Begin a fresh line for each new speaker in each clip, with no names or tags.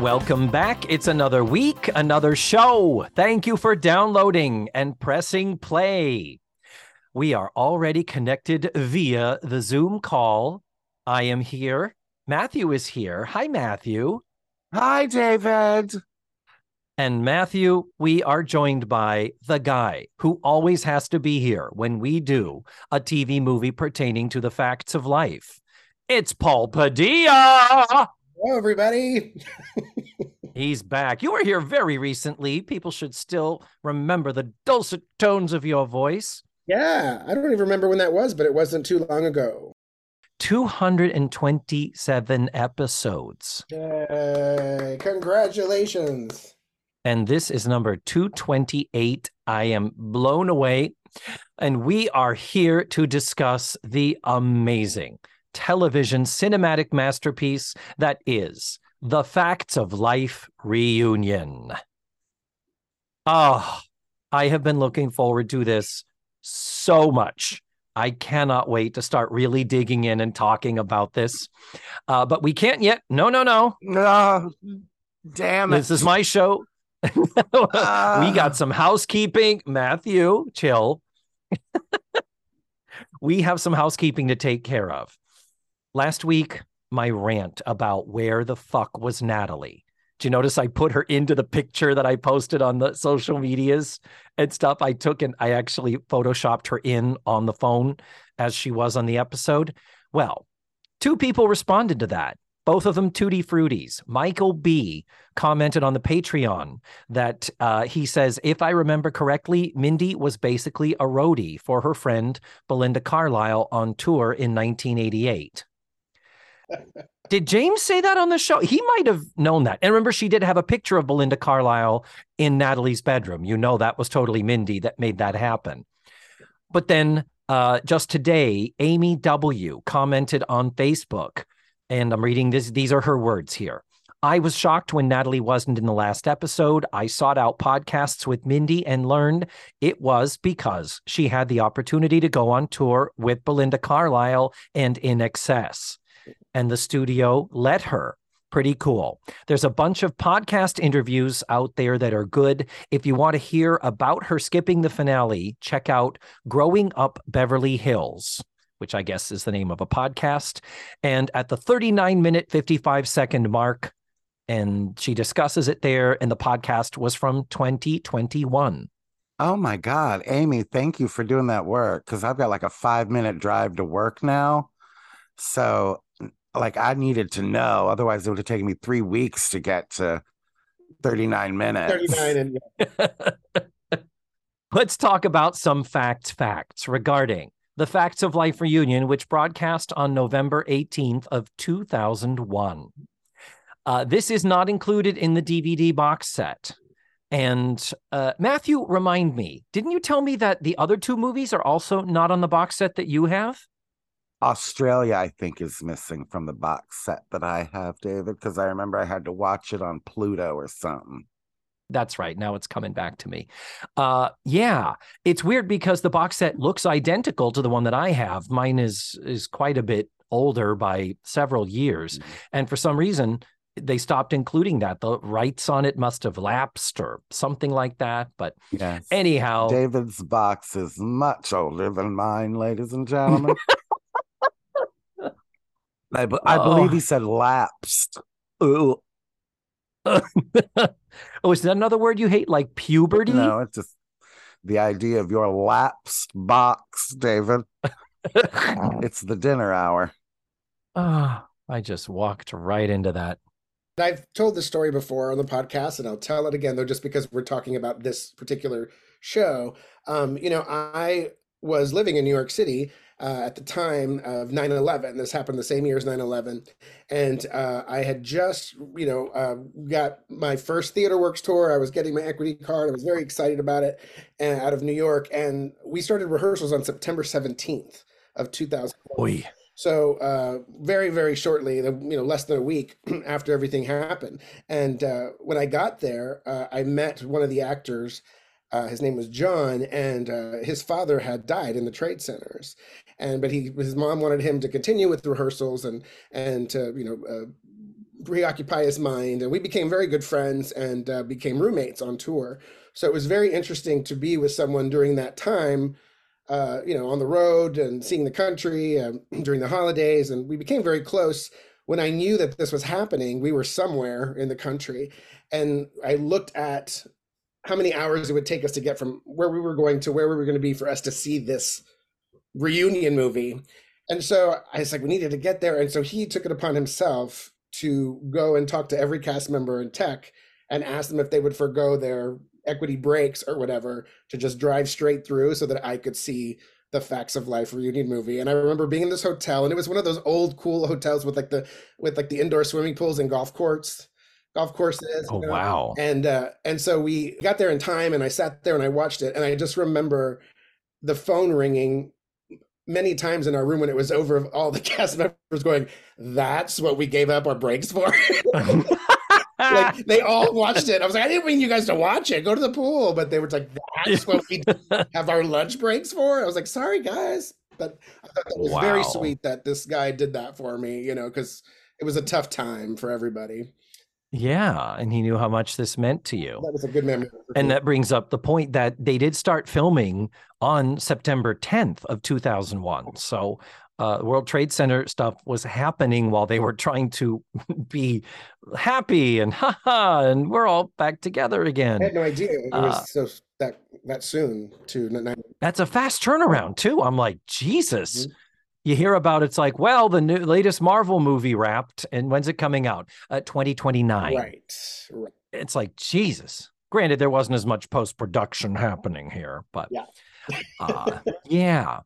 Welcome back. It's another week, another show. Thank you for downloading and pressing play. We are already connected via the Zoom call. I am here. Matthew is here. Hi, Matthew.
Hi, David.
And Matthew, we are joined by the guy who always has to be here when we do a TV movie pertaining to the facts of life. It's Paul Padilla.
Hello, everybody.
He's back. You were here very recently. People should still remember the dulcet tones of your voice.
Yeah, I don't even remember when that was, but it wasn't too long ago.
227 episodes.
Yay, congratulations.
And this is number 228. I am blown away. And we are here to discuss the amazing television cinematic masterpiece that is The Facts of Life Reunion. Oh, I have been looking forward to this so much. I cannot wait to start really digging in and talking about this. Uh, but we can't yet. No, no, no.
No, damn it.
This is my show. we ah. got some housekeeping. Matthew, chill. we have some housekeeping to take care of. Last week, my rant about where the fuck was Natalie. Do you notice I put her into the picture that I posted on the social medias and stuff? I took and I actually photoshopped her in on the phone as she was on the episode. Well, two people responded to that. Both of them tutti fruities. Michael B commented on the Patreon that uh, he says, if I remember correctly, Mindy was basically a roadie for her friend Belinda Carlisle on tour in 1988. Did James say that on the show? He might have known that. And remember, she did have a picture of Belinda Carlisle in Natalie's bedroom. You know, that was totally Mindy that made that happen. But then uh, just today, Amy W commented on Facebook, and I'm reading this. These are her words here. I was shocked when Natalie wasn't in the last episode. I sought out podcasts with Mindy and learned it was because she had the opportunity to go on tour with Belinda Carlisle and INXS and the studio let her. Pretty cool. There's a bunch of podcast interviews out there that are good. If you want to hear about her skipping the finale, check out Growing Up Beverly Hills, which I guess is the name of a podcast. And at the 39 minute, 55 second mark, and she discusses it there, and the podcast was from 2021.
Oh my God, Amy, thank you for doing that work because I've got like a five minute drive to work now. So like I needed to know. Otherwise, it would have taken me three weeks to get to 39 minutes.
39 and
Let's talk about some facts facts regarding the Facts of Life reunion, which broadcast on November 18th of 2001. Uh, this is not included in the DVD box set. And uh, Matthew, remind me, didn't you tell me that the other two movies are also not on the box set that you have?
Australia, I think, is missing from the box set that I have, David, because I remember I had to watch it on Pluto or something.
That's right. Now it's coming back to me. Uh, yeah, it's weird because the box set looks identical to the one that I have. Mine is is quite a bit older by several years,
Mm-hmm.
and for some reason they stopped including that. The rights on it must have lapsed or something like that. But
Yes.
anyhow,
David's box is much older than mine, ladies and gentlemen. I, be- I believe
Oh.
he said lapsed.
Ooh. oh, is that another word you hate, like puberty?
No, it's just the idea of your lapsed box, David. It's the dinner hour.
oh, I just walked right into that.
I've told this story before on the podcast, and I'll tell it again, though, just because we're talking about this particular show. Um, you know, I was living in New York City uh, at the time of 9-11 this happened the same year as 9-11 and uh, i had just you know uh, got my first theater works tour. I was getting my equity card. I was very excited about it and, out of new york. And we started rehearsals on september 17th of 2000 so uh, very very shortly you know less than a week after everything happened. And uh, when i got there uh, i met one of the actors uh, his name was John, and uh, his father had died in the trade centers, and but he his mom wanted him to continue with rehearsals and and to you know uh, his mind, and we became very good friends and uh, became roommates on tour. So it was very interesting to be with someone during that time, uh, you know, on the road and seeing the country um, during the holidays, and we became very close. When I knew that this was happening, we were somewhere in the country, and I looked at how many hours it would take us to get from where we were going to where we were going to be for us to see this reunion movie. And so I was like, we needed to get there. And so he took it upon himself to go and talk to every cast member in tech and ask them if they would forego their equity breaks or whatever to just drive straight through so that I could see the Facts of Life reunion movie. And I remember being in this hotel, and it was one of those old cool hotels with like the with like the indoor swimming pools and golf courts, golf courses.
Oh
you know?
wow.
And uh, and so we got there in time, and I sat there and I watched it, and I just remember the phone ringing many times in our room when it was over. All the cast members going, "That's what we gave up our breaks for." like they all watched it. I was like, I didn't mean you guys to watch it. Go to the pool, but they were like, "That's what we have our lunch breaks for." I was like, "Sorry, guys," but I thought that was very sweet that this guy did that for me. You know, because it was a tough time for everybody.
Yeah, and he knew how much this meant to you.
That was a good memory.
And that brings up the point that they did start filming on September 10th of 2001. So uh, World Trade Center stuff was happening while they were trying to be happy and haha, and we're all back together again.
I had no idea it
Uh,
was so that that soon to.
That's a fast turnaround too. I'm like, Jesus.
Mhm.
You hear about it's like, well, the new latest Marvel movie wrapped, and when's it coming out? Uh, 2029.
Right, right.
It's like Jesus. Granted, there wasn't as much post production happening here, but
Yeah.
uh, yeah.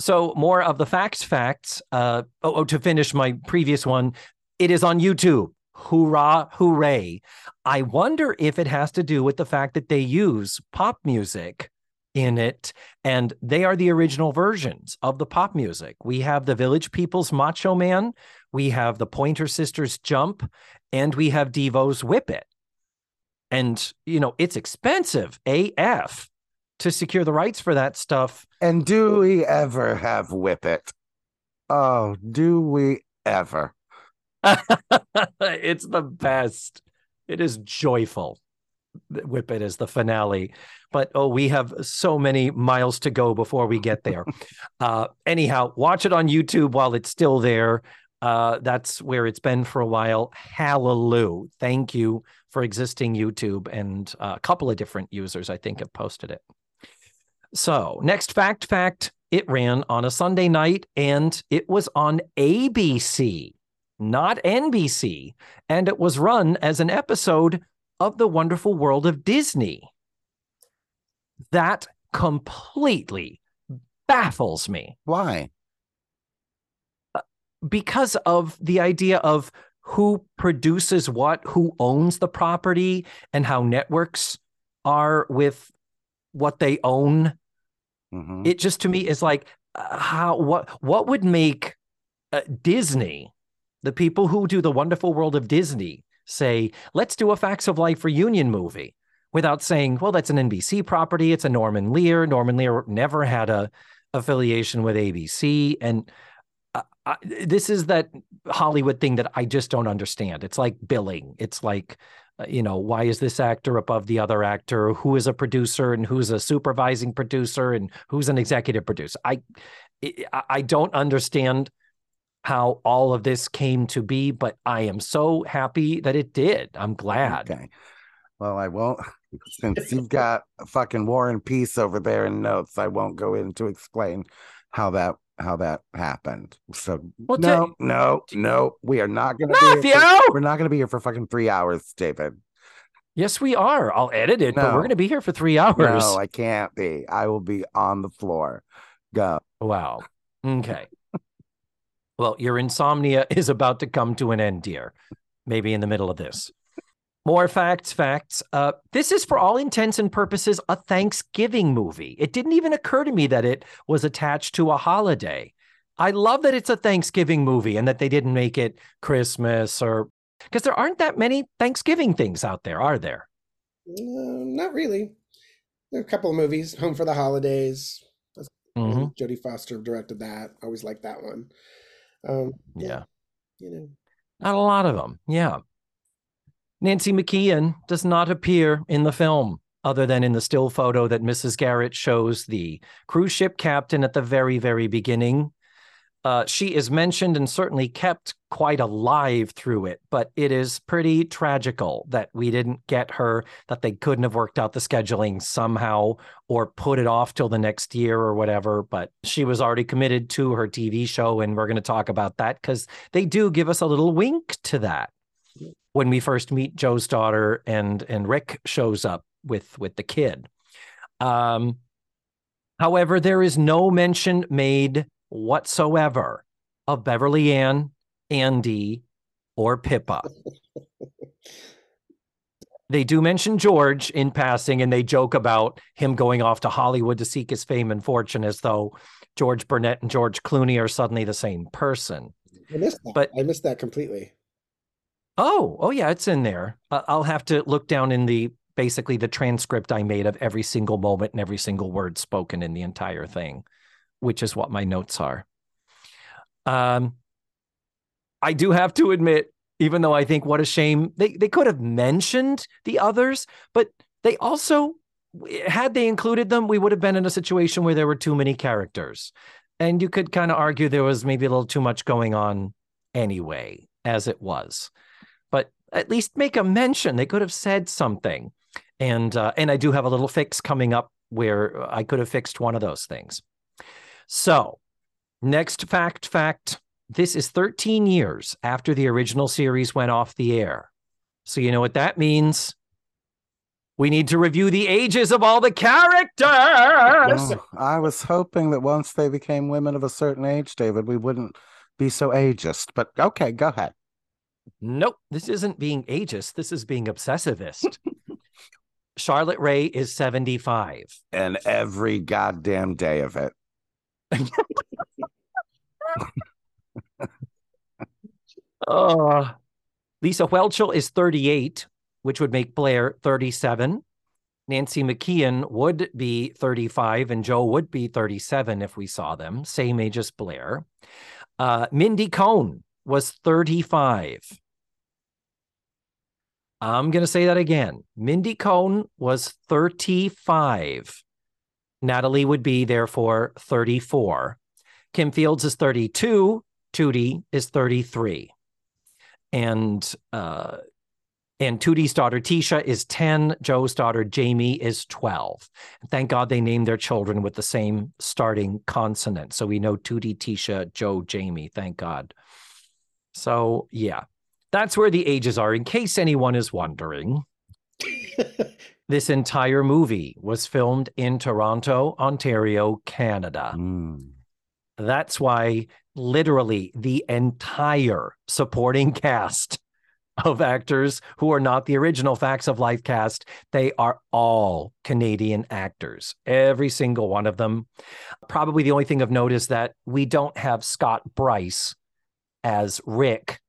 So more of the facts, facts. Uh, oh, oh, to finish my previous one, it is on YouTube. Hoorah, hooray! I wonder if it has to do with the fact that they use pop music in it, and they are the original versions of the pop music. We have the Village People's Macho Man, we have the Pointer Sisters Jump, and we have Devo's Whip It. And, you know, it's expensive AF to secure the rights for that stuff.
And do we ever have Whip It? Oh, do we ever?
it's the best. It is joyful. Whip it as the finale. But oh, we have so many miles to go before we get there. uh, anyhow, watch it on YouTube while it's still there. Uh, that's where it's been for a while. Hallelujah. Thank you for existing YouTube. And uh, a couple of different users, I think, have posted it. So, next fact fact it ran on a Sunday night and it was on ABC, not NBC. And it was run as an episode of The Wonderful World of Disney. That completely baffles me
Why?
because of the idea of who produces what, who owns the property, and how networks are with what they own.
Mhm.
It just to me is like uh, how what what would make uh, Disney, the people who do the Wonderful World of Disney, say let's do a Facts of Life reunion movie without saying, well, that's an NBC property. It's a Norman Lear. Norman Lear never had a affiliation with ABC, and uh, I, this is that Hollywood thing that I just don't understand. It's like billing. It's like, uh, you know, why is this actor above the other actor? Who is a producer and who's a supervising producer and who's an executive producer? I, I I don't understand how all of this came to be, but I am so happy that it did. I'm glad.
Okay. Well, I won't. Since you've got fucking War and Peace over there in notes, I won't go in to explain how that how that happened. So
Well,
no, no, no. We are not going to be for, we're not going to be here for fucking three hours, David.
Yes, we are. I'll edit it, but we're going to be here for three hours.
No, I can't be. I will be on the floor. Go.
Wow. Okay. Well, your insomnia is about to come to an end, dear. Maybe in the middle of this. More facts, facts. Uh, this is, for all intents and purposes, a Thanksgiving movie. It didn't even occur to me that it was attached to a holiday. I love that it's a Thanksgiving movie and that they didn't make it Christmas or because there aren't that many Thanksgiving things out there, are there?
No, not really. There are a couple of movies, Home for the Holidays.
Mhm.
Jodie Foster directed that. I always liked that one. Um,
Yeah.
you know.
Not a lot of them. Yeah. Nancy McKeon does not appear in the film other than in the still photo that Mrs. Garrett shows the cruise ship captain at the very, very beginning. Uh, she is mentioned and certainly kept quite alive through it, but it is pretty tragical that we didn't get her, that they couldn't have worked out the scheduling somehow or put it off till the next year or whatever. But she was already committed to her TV show, and we're going to talk about that because they do give us a little wink to that when we first meet Joe's daughter and and Rick shows up with with the kid. Um, however, there is no mention made whatsoever of Beverly Ann, Andy, or Pippa. They do mention George in passing, and they joke about him going off to Hollywood to seek his fame and fortune, as though George Burnett and George Clooney are suddenly the same person.
I missed that.
But-
I missed that completely.
Oh, oh yeah, it's in there. Uh, I'll have to look down in the basically the transcript I made of every single moment and every single word spoken in the entire thing, which is what my notes are. Um, I do have to admit, even though I think what a shame they they could have mentioned the others, but they also had they included them, we would have been in a situation where there were too many characters, and you could kind of argue there was maybe a little too much going on anyway, as it was but at least make a mention. They could have said something. And uh, and I do have a little fix coming up where I could have fixed one of those things. So, next fact fact this is 13 years after the original series went off the air. So you know what that means? We need to review the ages of all the characters.
Oh, I was hoping that once they became women of a certain age, David, we wouldn't be so ageist. But okay, go ahead.
Nope, this isn't being ageist. This is being obsessivist. Charlotte Ray is 75.
And every goddamn day of it.
Uh, Lisa Whelchel is 38, which would make Blair 37. Nancy McKeon would be 35, and Joe would be 37 if we saw them, same age as Blair. Uh, Mindy Cohn was 35. I'm going to say that again. Mindy Cohn was 35. Natalie would be, therefore, 34. Kim Fields is 32. Tootie is 33 and uh and Tootie's daughter Tisha is 10, Joe's daughter Jamie is 12. Thank God they named their children with the same starting consonant. So we know Tootie, Tisha, Joe, Jamie, thank God. So yeah, that's where the ages are. In case anyone is wondering, this entire movie was filmed in Toronto, Ontario, Canada.
Mm.
That's why literally the entire supporting cast of actors who are not the original Facts of Life cast, they are all Canadian actors, every single one of them. Probably the only thing of note is that we don't have Scott Bryce as Rick.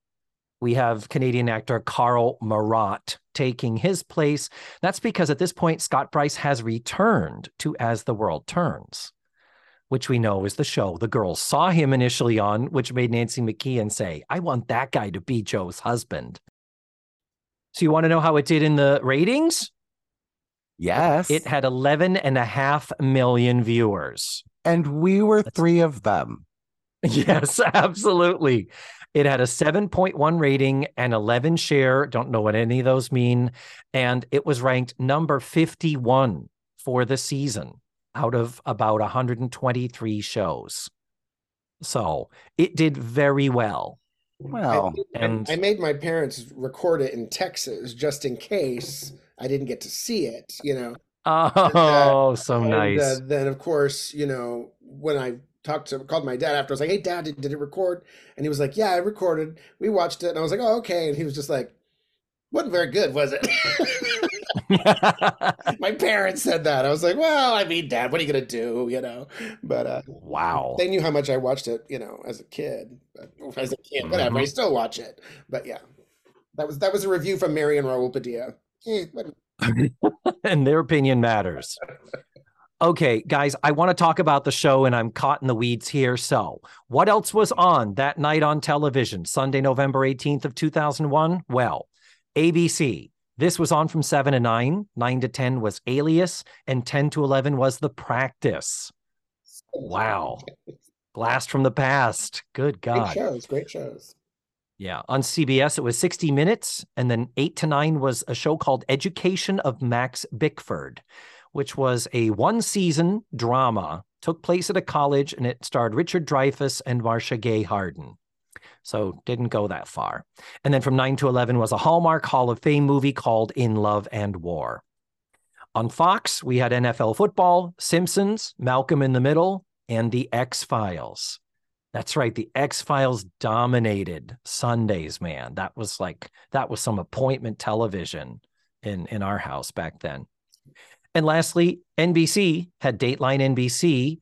We have Canadian actor Carl Marotte taking his place. That's because at this point, Scott Bryce has returned to As the World Turns which we know is the show the girls saw him initially on, which made Nancy McKeon say, I want that guy to be Joe's husband. So you want to know how it did in the ratings?
Yes.
It had 11 and a half million viewers.
and we were
That's-
three of them.
Yes, absolutely. It had a 7.1 rating and 11 share. Don't know what any of those mean. And it was ranked number 51 for the season out of about 123 shows. So it did very well.
Well,
I,
and-
I made my parents record it in Texas just in case I didn't get to see it, you know.
Oh, so
And,
nice.
uh, then, of course, you know, when I talked to called my dad after. I was like, "Hey, dad, did, did it record?" And he was like, "Yeah, I recorded. We watched it." And I was like, "Oh, okay." And he was just like, "wasn't very good, was it?" my parents said that. I was like, "Well, I mean, dad, what are you gonna do?" You know. But uh,
wow.
they knew how much I watched it. You know, as a kid. But as a kid, whatever. I
Mhm.
still watch it. But yeah, that was that was a review from Mary and Raul Padilla. Eh,
and their opinion matters. Okay, guys, I want to talk about the show and I'm caught in the weeds here. So, what else was on that night on television, Sunday, November 18th of 2001? Well, ABC. This was on from 7 to 9, 9 to 10 was Alias, and 10 to 11 was The Practice. Wow. Blast from the past. Good
Great
God.
shows. Great shows.
Yeah. On CBS, it was 60 Minutes. And then 8 to 9 was a show called Education of Max Bickford, which was a one season drama, took place at a college, and it starred Richard Dreyfuss and Marcia Gay Harden. So didn't go that far. And then from 9 to 11 was a Hallmark Hall of Fame movie called In Love and War. On Fox, we had NFL football, Simpsons, Malcolm in the Middle, and The X Files. That's right. The X Files dominated Sundays, man. That was like that was some appointment television in in our house back then. And lastly, NBC had Dateline NBC,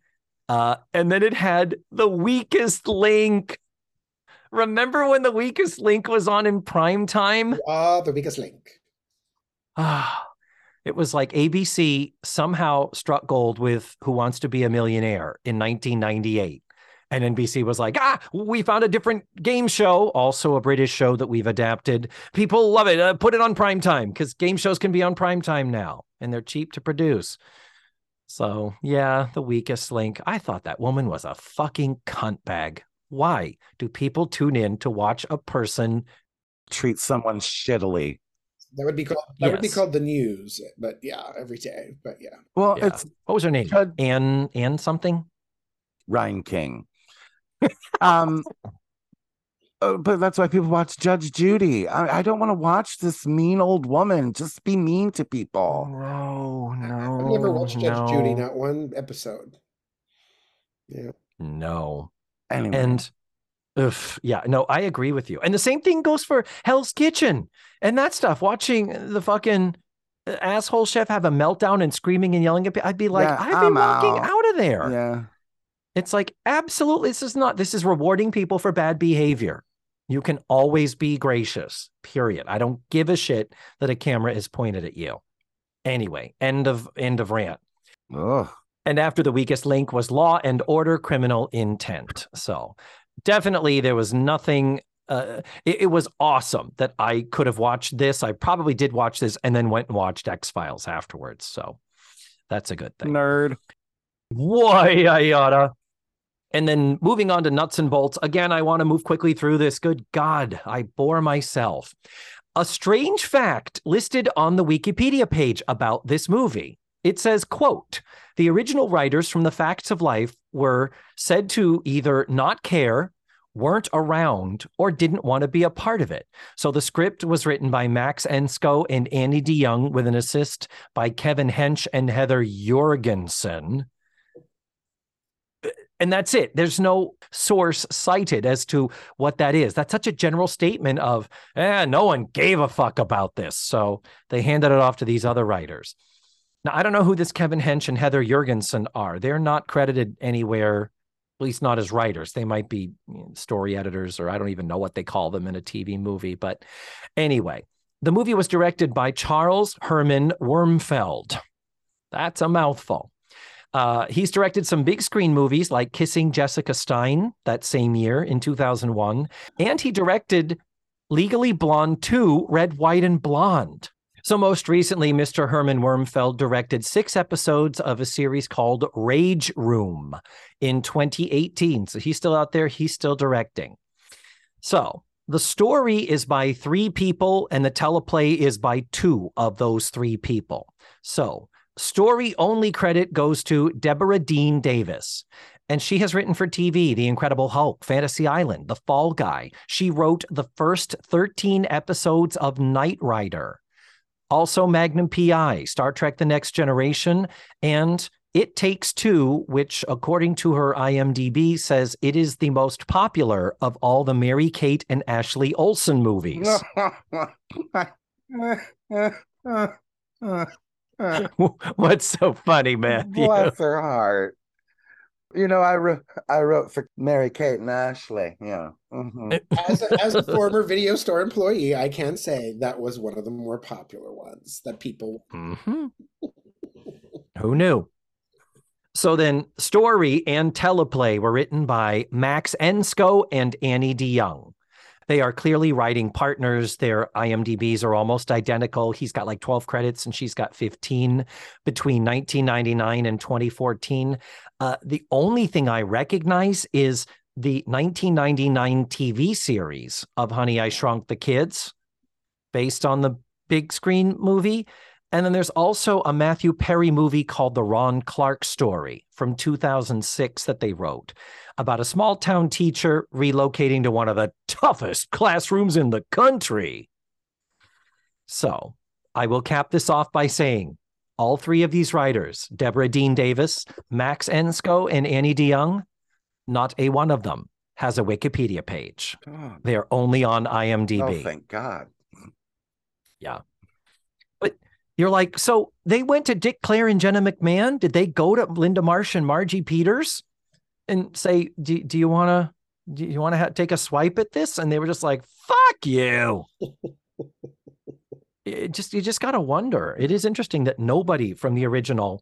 uh, and then it had The Weakest Link. Remember when The Weakest Link was on in prime time?
Ah, the weakest link.
Ah, it was like ABC somehow struck gold with Who Wants to Be a Millionaire in 1998. And NBC was like, ah, we found a different game show, also a British show that we've adapted. People love it. Uh, put it on prime time because game shows can be on prime time now and they're cheap to produce. So, yeah, the weakest link. I thought that woman was a fucking cunt bag. Why do people tune in to watch a person?
Treat someone shittily.
That would be called that would be called the news. But yeah, every day. But yeah.
Well,
Yeah.
it's
What was her name?
Jud-
Anne, Anne something?
Ryan King. Um, uh, but that's why people watch Judge Judy. I, I don't want to watch this mean old woman just be mean to people.
No, no.
I've never watched Judge Judy, not one episode. Yeah.
No.
Anyway,
And ugh, yeah, no, I agree with you. And the same thing goes for Hell's Kitchen and that stuff. Watching the fucking uh, asshole chef have a meltdown and screaming and yelling at people, I'd be like,
Yeah,
I'd be
I'm
walking
out.
out of there.
yeah,
It's like, absolutely, this is not, this is rewarding people for bad behavior. You can always be gracious, period. I don't give a shit that a camera is pointed at you. Anyway, end of end of rant.
Ugh.
And after the weakest link was law and order criminal intent. So definitely there was nothing. Uh, it, it was awesome that I could have watched this. I probably did watch this and then went and watched X Files afterwards. So that's a good thing.
nerd.
Why I oughta. And then moving on to nuts and bolts. Again, I want to move quickly through this. Good God, I bore myself. A strange fact listed on the Wikipedia page about this movie. It says, quote, the original writers from the Facts of Life were said to either not care, weren't around, or didn't want to be a part of it. So the script was written by Max Enscoe and Annie DeYoung with an assist by Kevin Hench and Heather Jorgensen and that's it. There's no source cited as to what that is. That's such a general statement of, eh, no one gave a fuck about this. So they handed it off to these other writers. Now, I don't know who this Kevin Hench and Heather Jorgensen are. They're not credited anywhere, at least not as writers. They might be story editors, or I don't even know what they call them in a TV movie. But anyway, the movie was directed by Charles Herman Wurmfeld. That's a mouthful. Uh, he's directed some big screen movies like Kissing Jessica Stein that same year in 2001. And he directed Legally Blonde 2 Red, White, and Blonde. So, most recently, Mr. Herman Wurmfeld directed six episodes of a series called Rage Room in 2018. So, he's still out there, he's still directing. So, the story is by three people, and the teleplay is by two of those three people. So, story only credit goes to Deborah Dean Davis. And she has written for TV The Incredible Hulk, Fantasy Island, The Fall Guy. She wrote the first 13 episodes of Knight Rider, also Magnum PI, Star Trek The Next Generation, and It Takes Two, which, according to her IMDb, says it is the most popular of all the Mary Kate and Ashley Olsen movies. What's so funny, Matthew?
Bless her heart. You know, I wrote I wrote for Mary Kate and Ashley. Yeah. Mhm.
As a, as a former video store employee, I can say that was one of the more popular ones that people.
Mhm. Who knew? So then, story and teleplay were written by Max Enscoe and Annie DeYoung. They are clearly writing partners. Their IMDb's are almost identical. He's got like 12 credits and she's got 15 between 1999 and 2014. Uh, the only thing I recognize is the 1999 TV series of Honey, I Shrunk the Kids, based on the big screen movie. And then there's also a Matthew Perry movie called The Ron Clark Story from 2006 that they wrote about a small town teacher relocating to one of the toughest classrooms in the country. So I will cap this off by saying all three of these writers, Deborah Dean Davis, Max Enscoe, and Annie DeYoung, not a one of them has a Wikipedia page.
God.
They're only on
Oh,
IMDb.
thank God.
You're like, so they went to Dick Clair and Jenna McMahon. Did they go to Linda Marsh and Margie Peters and say, "Do, do you want to do you want to ha- take a swipe at this?" And they were just like, "Fuck you." it just you just gotta wonder. It is interesting that nobody from the original.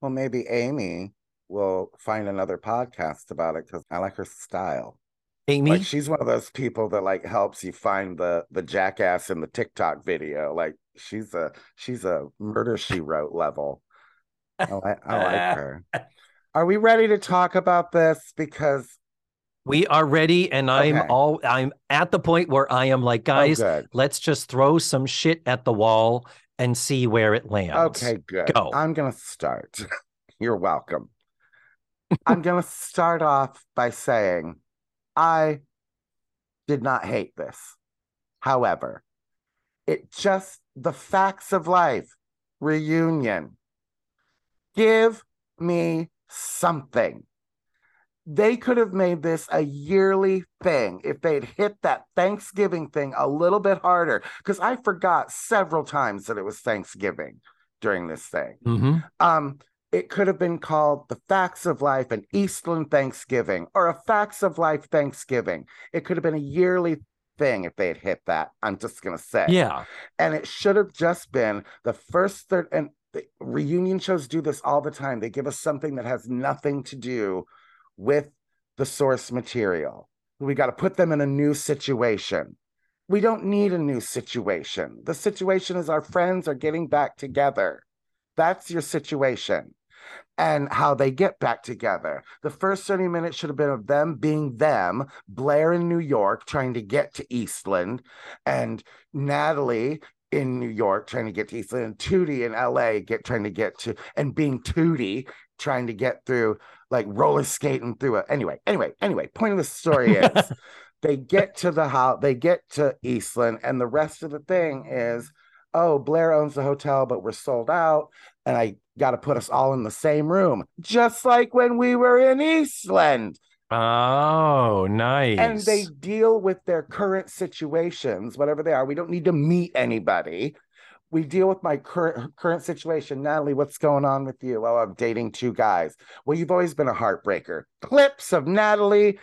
Well, maybe Amy will find another podcast about it because I like her style.
Amy,
Like she's one of those people that like helps you find the the jackass in the TikTok video. Like she's a she's a murder she wrote level. I like I like her. Are we ready to talk about this? Because
we are ready, and I'm
Okay.
all I'm at the point where I am like,
oh,
guys,
good.
let's just throw some shit at the wall and see where it lands.
Okay, good.
Go.
I'm gonna start. You're welcome. I'm gonna start off by saying I did not hate this. However, it just the facts of life reunion. Give me something. They could have made this a yearly thing if they'd hit that Thanksgiving thing a little bit harder. Because I forgot several times that it was Thanksgiving during this thing.
Mhm.
Um, it could have been called the Facts of Life and Eastland Thanksgiving or a Facts of Life Thanksgiving. It could have been a yearly thing if they had hit that. I'm just gonna say.
Yeah.
And it should have just been the first third and the reunion shows do this all the time. They give us something that has nothing to do with the source material. We got to put them in a new situation. We don't need a new situation. The situation is our friends are getting back together. That's your situation. And how they get back together. The first 30 minutes should have been of them being them, Blair in New York trying to get to Eastland, and Natalie in New York trying to get to Eastland, and Tootie in LA get trying to get to, and being Tootie trying to get through, like roller skating through it. Anyway, anyway, anyway, point of the story is they get to the house, they get to Eastland, and the rest of the thing is, oh, Blair owns the hotel, but we're sold out, and I got to put us all in the same room, just like when we were in Eastland.
Oh, nice.
And they deal with their current situations, whatever they are. We don't need to meet anybody. We deal with my current current situation. Natalie, what's going on with you? Oh, I'm dating two guys. Well, you've always been a heartbreaker. Clips of Natalie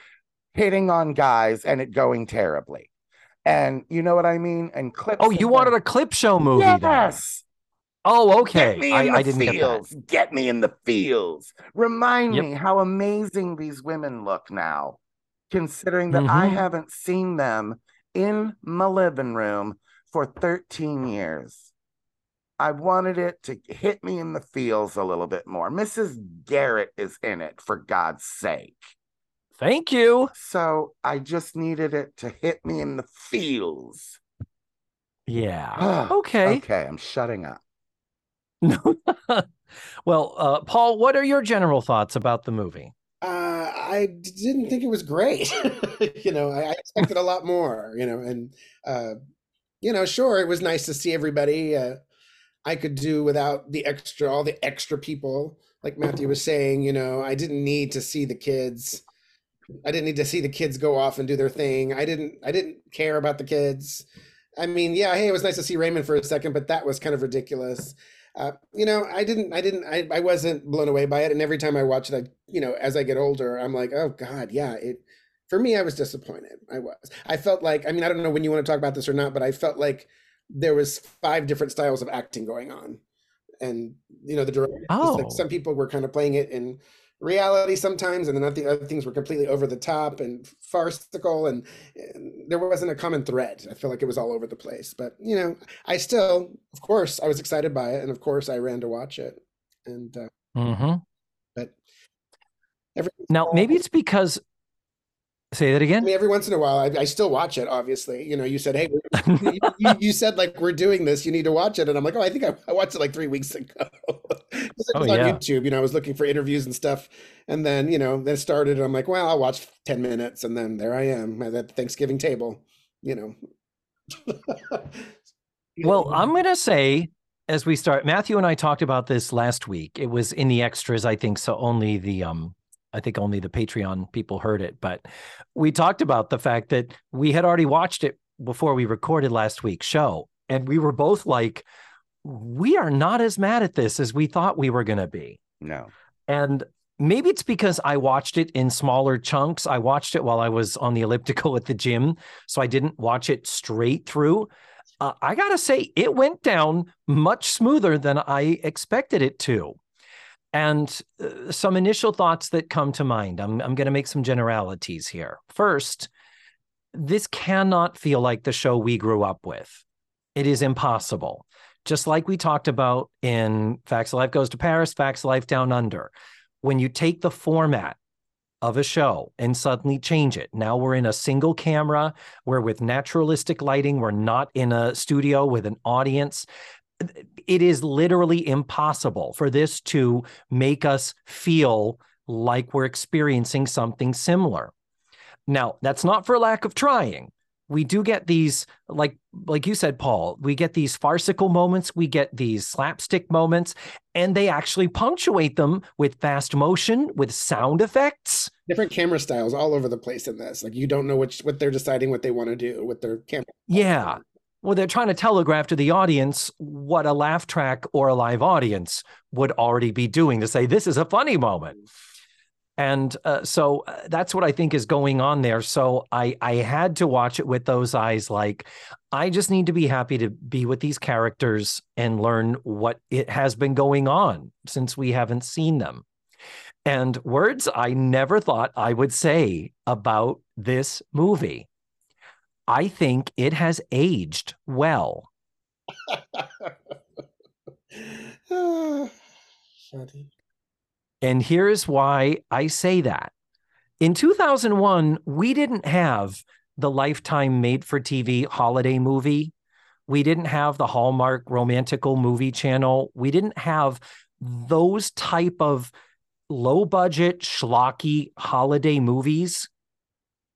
hitting on guys and it going terribly. And you know what I mean? And clips.
Oh, you
them-
wanted a clip show movie?
Yes.
Oh, okay.
Get me
I,
in
I
the
didn't get
fields. Get me in the fields. Remind
Yep.
me how amazing these women look now, considering that I
Mhm.
haven't seen them in my living room for 13 years. I wanted it to hit me in the feels a little bit more. Mrs. Garrett is in it, for God's sake.
Thank you.
So I just needed it to hit me in the feels.
Yeah. okay.
Okay, I'm shutting up.
No. well, uh, Paul, what are your general thoughts about the movie?
Uh, I didn't think it was great. you know, I, I expected a lot more. You know, and uh, you know, sure, it was nice to see everybody. Uh, I could do without the extra, all the extra people like Matthew was saying, you know, I didn't need to see the kids. I didn't need to see the kids go off and do their thing. I didn't I didn't care about the kids. I mean, yeah, hey, it was nice to see Raymond for a second, but that was kind of ridiculous. Uh, you know, I didn't, I didn't, I, I wasn't blown away by it. And every time I watch it, I, you know, as I get older, I'm like, oh God, yeah, it, for me, I was disappointed. I was, I felt like, I mean, I don't know when you want to talk about this or not, but I felt like there was five different styles of acting going on. And, you know, the director,
Oh.
like some people were kind of playing it in reality sometimes, and then other other things were completely over the top and farcical, and, and there wasn't a common thread. I feel like it was all over the place. But you know, I still, of course, I was excited by it, and of course, I ran to watch it. And uh,
hmm
but every
Now, maybe it's because, say that
I
again.
mean, every once in a while, I, I still watch it. Obviously, you know, you said, "Hey, you, you, you said like we're doing this. You need to watch it," and I'm like, "Oh, I think I, I watched it like three weeks ago." it
Oh,
on
yeah.
YouTube. You know, I was looking for interviews and stuff, and then you know, then it started. And I'm like, "Well, I'll watch ten minutes," and then there I am at that Thanksgiving table. You know.
Well, I'm going to say as we start, Matthew and I talked about this last week. It was in the extras, I think. So only the, um, I think only the Patreon people heard it. But we talked about the fact that we had already watched it before we recorded last week's show. And we were both like, we are not as mad at this as we thought we were going to be.
No.
And maybe it's because I watched it in smaller chunks. I watched it while I was on the elliptical at the gym. So I didn't watch it straight through. Uh, I got to say, it went down much smoother than I expected it to. And uh, some initial thoughts that come to mind. I'm, I'm going to make some generalities here. First, this cannot feel like the show we grew up with. It is impossible. Just like we talked about in Facts of Life Goes to Paris, Facts of Life Down Under. When you take the format of a show and suddenly change it, now we're in a single camera, we're with naturalistic lighting, we're not in a studio with an audience. It is literally impossible for this to make us feel like we're experiencing something similar. Now, that's not for lack of trying. We do get these, like like you said, Paul. We get these farcical moments. We get these slapstick moments, and they actually punctuate them with fast motion, with sound effects.
different camera styles all over the place in this. Like you don't know which what they're deciding what they want to do with their camera.
Yeah. Well, they're trying to telegraph to the audience what a laugh track or a live audience would already be doing to say, this is a funny moment. And uh, so uh, that's what I think is going on there. So I, I had to watch it with those eyes like, I just need to be happy to be with these characters and learn what it has been going on since we haven't seen them. And words I never thought I would say about this movie. I think it has aged well. And here's why I say that. In 2001, we didn't have the Lifetime made for TV holiday movie. We didn't have the Hallmark romantical movie channel. We didn't have those type of low budget schlocky holiday movies.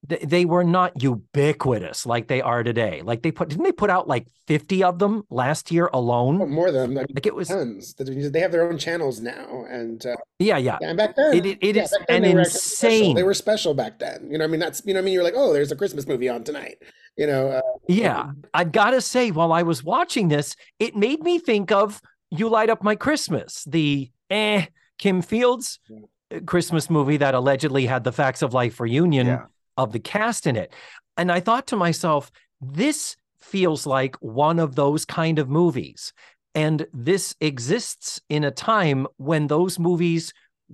Th- They were not ubiquitous like they are today. Like they put didn't they put out like 50 of them last year
Oh,
alone?
more than I mean,
Like it was
tons. They have their own channels now, and uh,
yeah, yeah.
and back then
It- it- it
yeah,
is
then
an
they
insane-
They were special back then. You know, I mean, that's you know, what I mean, you're like, oh, there's a Christmas movie on tonight. You know, uh,
Yeah, I've got to say, while I was watching this, it made me think of "You Light Up My Christmas," the eh Kim Fields uh, Christmas movie that allegedly had the Facts of Life reunion
Yeah.
Of the cast in it, and I thought to myself, this feels like one of those kind of movies, and this exists in a time when those movies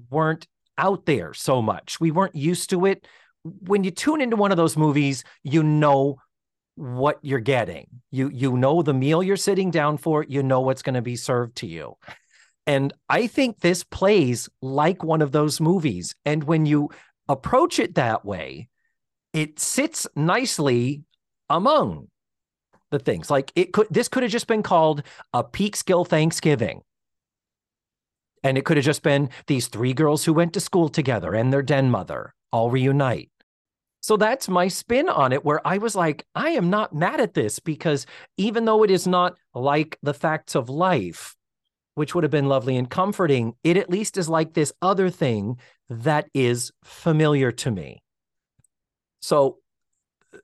weren't out there so much. We weren't used to it. When you tune into one of those movies, you know what you're getting. You you know the meal you're sitting down for, you know what's going to be served to you. And I think this plays like one of those movies. And when you approach it that way, it sits nicely among the things. Like it could this could have just been called a Peekskill Thanksgiving. And it could have just been these three girls who went to school together and their den mother all reunite. So that's my spin on it, where I was like, I am not mad at this because even though it is not like the facts of life, which would have been lovely and comforting. It at least is like this other thing that is familiar to me. So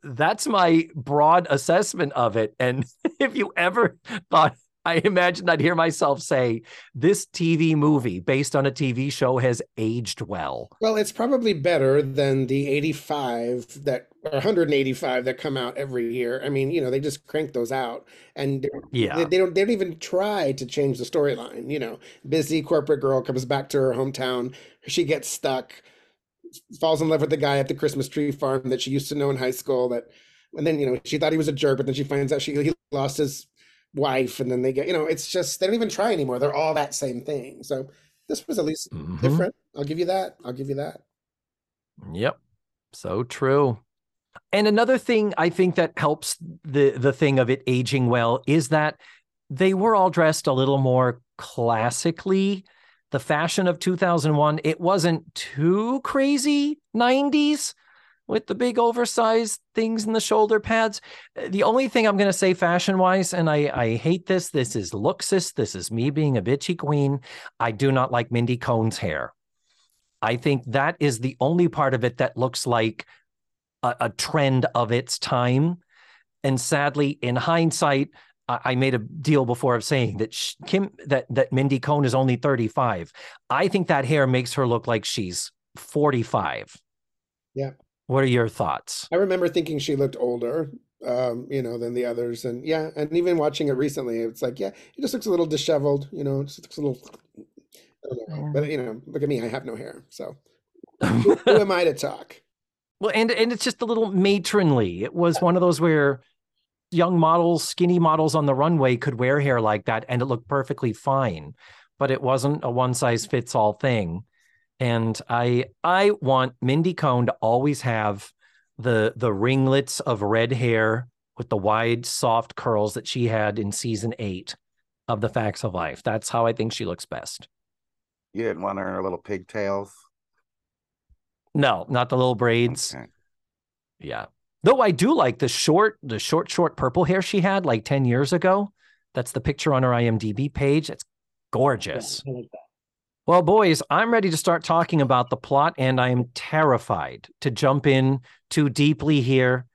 that's my broad assessment of it. And if you ever thought, I imagine I'd hear myself say, this TV movie based on a TV show has aged well.
Well, it's probably better than the 85 that or 185 that come out every year. I mean, you know, they just crank those out and
Yeah.
they, they don't they don't even try to change the storyline, you know. Busy corporate girl comes back to her hometown, she gets stuck, falls in love with the guy at the Christmas tree farm that she used to know in high school that and then, you know, she thought he was a jerk, but then she finds out she he lost his wife and then they get, you know, it's just they don't even try anymore. They're all that same thing. So this was at least
Mhm.
different. I'll give you that. I'll give you that.
Yep. So true. And another thing I think that helps the the thing of it aging well is that they were all dressed a little more classically. The fashion of 2001, it wasn't too crazy 90s with the big oversized things in the shoulder pads. The only thing I'm going to say fashion wise, and I, I hate this, this is looksist. This is me being a bitchy queen. I do not like Mindy Cohn's hair. I think that is the only part of it that looks like a, a trend of its time. And sadly, in hindsight, I, made a deal before of saying that sh- Kim that that Mindy Cohn is only 35. I think that hair makes her look like she's 45.
Yeah.
What are your thoughts?
I remember thinking she looked older, um, you know, than the others. And yeah, and even watching it recently, it's like, yeah, it just looks a little disheveled, you know, it just looks a little, I don't know. But, you know, look at me, I have no hair. So who, who am I to talk?
Well, and and it's just a little matronly. It was one of those where young models, skinny models on the runway could wear hair like that and it looked perfectly fine, but it wasn't a one size fits all thing. And I I want Mindy Cohn to always have the the ringlets of red hair with the wide soft curls that she had in season 8 of The Facts of Life. That's how I think she looks best.
You didn't want her in her little pigtails.
No, not the little braids.
Okay.
Yeah. Though I do like the short, the short, short purple hair she had like 10 years ago. That's the picture on her IMDb page. It's gorgeous. Well, boys, I'm ready to start talking about the plot, and I am terrified to jump in too deeply here,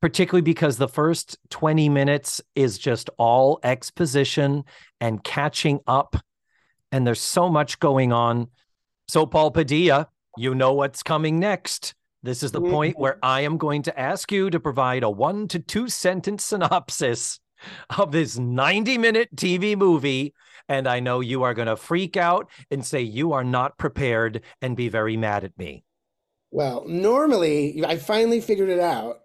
particularly because the first 20 minutes is just all exposition and catching up, and there's so much going on. So, Paul Padilla, you know what's coming next. This is the mm. point where I am going to ask you to provide a one to two sentence synopsis of this 90 minute TV movie. And I know you are going to freak out and say you are not prepared and be very mad at me.
Well, normally I finally figured it out.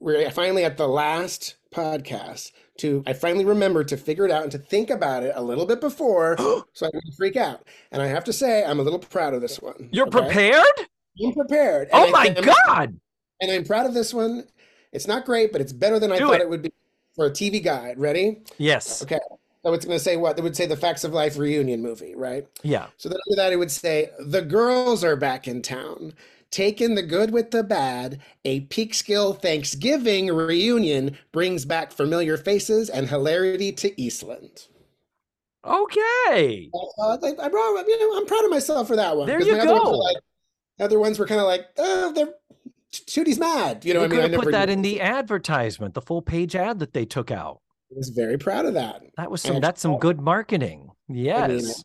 We're finally at the last podcast to I finally remembered to figure it out and to think about it a little bit before so I wouldn't freak out. And I have to say I'm a little proud of this one.
You're
okay?
prepared?
I'm prepared. And
Oh
I
my
think-
God.
And I'm proud of this one. It's not great, but it's better than I thought
it.
it. would be for a TV guide. Ready?
Yes.
Okay. So it's going to say what? It would say the Facts of Life reunion movie, right?
Yeah.
So then under that, it would say the girls are back in town. Taking the good with the bad, a Peekskill Thanksgiving reunion brings back familiar faces and hilarity to Eastland.
Okay.
Uh, I, I know, I'm proud of myself for that one.
There you
my other ones
go.
like- other ones were kind of like, oh, they're Tootie's mad. You know, what I mean, I never
put that in the advertisement, the full page ad that they took out.
I was very proud of that.
That was some
And-
that's some good marketing.
I mean,
Yes.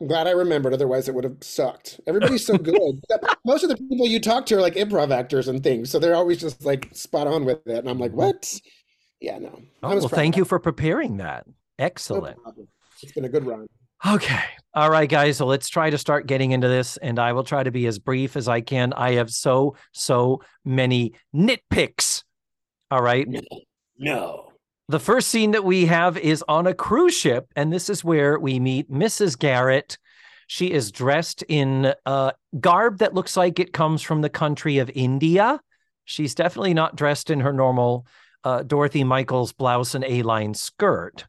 I'm glad I remembered. Otherwise, it would have sucked. Everybody's so good. Most of the people you talk to are like improv actors and things, so they're always just like spot on with it. And I'm like, mm-hmm. what? Yeah, no.
Oh, well, thank you for preparing that. Excellent.
problem. It's been a good run.
Okay. All right, guys. So let's try to start getting into this, and I will try to be as brief as I can. I have so, so many nitpicks. All right.
No.
The first scene that we have is on a cruise ship, and this is where we meet Mrs. Garrett. She is dressed in uh, garb that looks like it comes from the country of India. She's definitely not dressed in her normal uh, Dorothy Michaels blouse and A line skirt.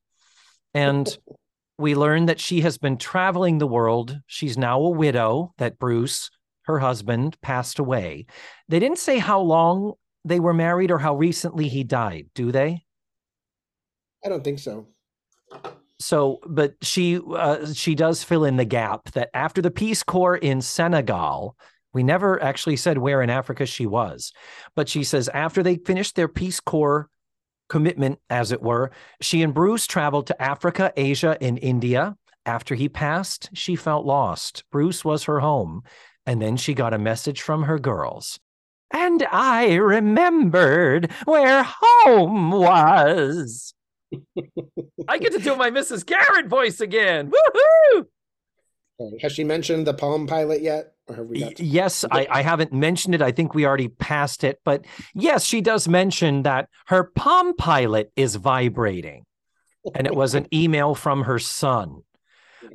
And we learn that she has been traveling the world. She's now a widow, that Bruce, her husband, passed away. They didn't say how long they were married or how recently he died, do they?
I don't think so.
so but she uh, she does fill in the gap that after the peace corps in senegal we never actually said where in africa she was but she says after they finished their peace corps commitment as it were she and bruce traveled to africa asia and india after he passed she felt lost bruce was her home and then she got a message from her girls and i remembered where home was I get to do my Mrs. Garrett voice again. Woohoo!
Has she mentioned the Palm Pilot yet? Or have we got to-
Yes, I, I haven't mentioned it. I think we already passed it. But yes, she does mention that her Palm Pilot is vibrating. And it was an email from her son.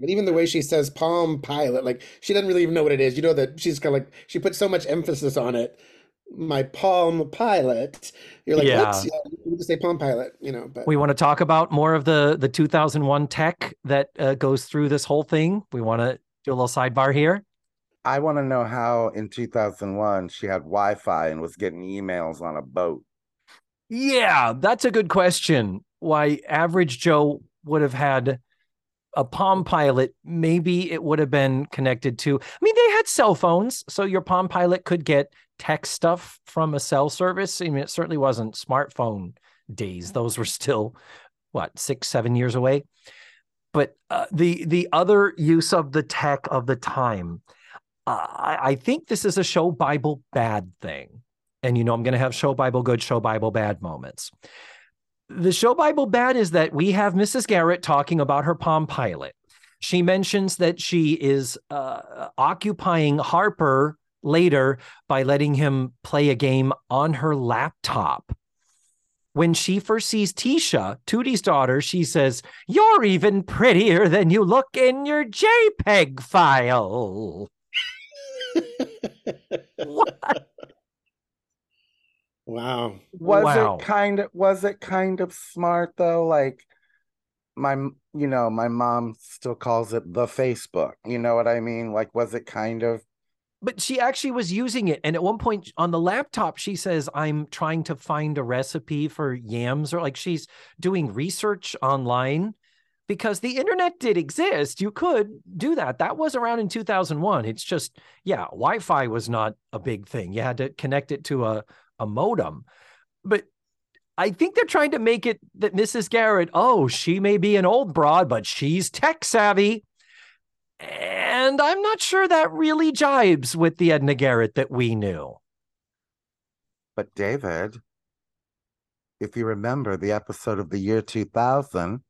But even the way she says Palm Pilot, like she doesn't really even know what it is. You know that she's kind of like she puts so much emphasis on it. My Palm Pilot. You're like,
Yeah.
what? Yeah, you just say Palm Pilot, you know. But
We want to talk about more of the, the 2001 tech that uh, goes through this whole thing. We want to do a little sidebar here.
I want to know how in 2001 she had Wi Fi and was getting emails on a boat.
Yeah, that's a good question. Why average Joe would have had a Palm Pilot, maybe it would have been connected to. I mean, they had cell phones, so your Palm Pilot could get text stuff from a cell service. I mean, it certainly wasn't smartphone days; those were still what six, seven years away. But uh, the the other use of the tech of the time, I, I think this is a show Bible bad thing, and you know I'm going to have show Bible good, show Bible bad moments the show Bible bad is that we have Mrs. Garrett talking about her Palm Pilot. She mentions that she is uh, occupying Harper later by letting him play a game on her laptop. When she first sees Tisha, Tootie's daughter, she says, You're even prettier than you look in your JPEG file. What?
wow.
Was
Wow.
it kind of was it kind of smart though? Like my you know, my mom still calls it the Facebook. You know what I mean? Like was it kind of
but she actually was using it and at one point on the laptop she says i'm trying to find a recipe for yams or like she's doing research online because the internet did exist you could do that that was around in 2001 it's just yeah wi-fi was not a big thing you had to connect it to a, a modem but I think they're trying to make it that Mrs. Garrett, oh, she may be an old broad, but she's tech savvy. And I'm not sure that really jibes with the Edna Garrett that we knew.
but David, if you remember the episode of the year 2000,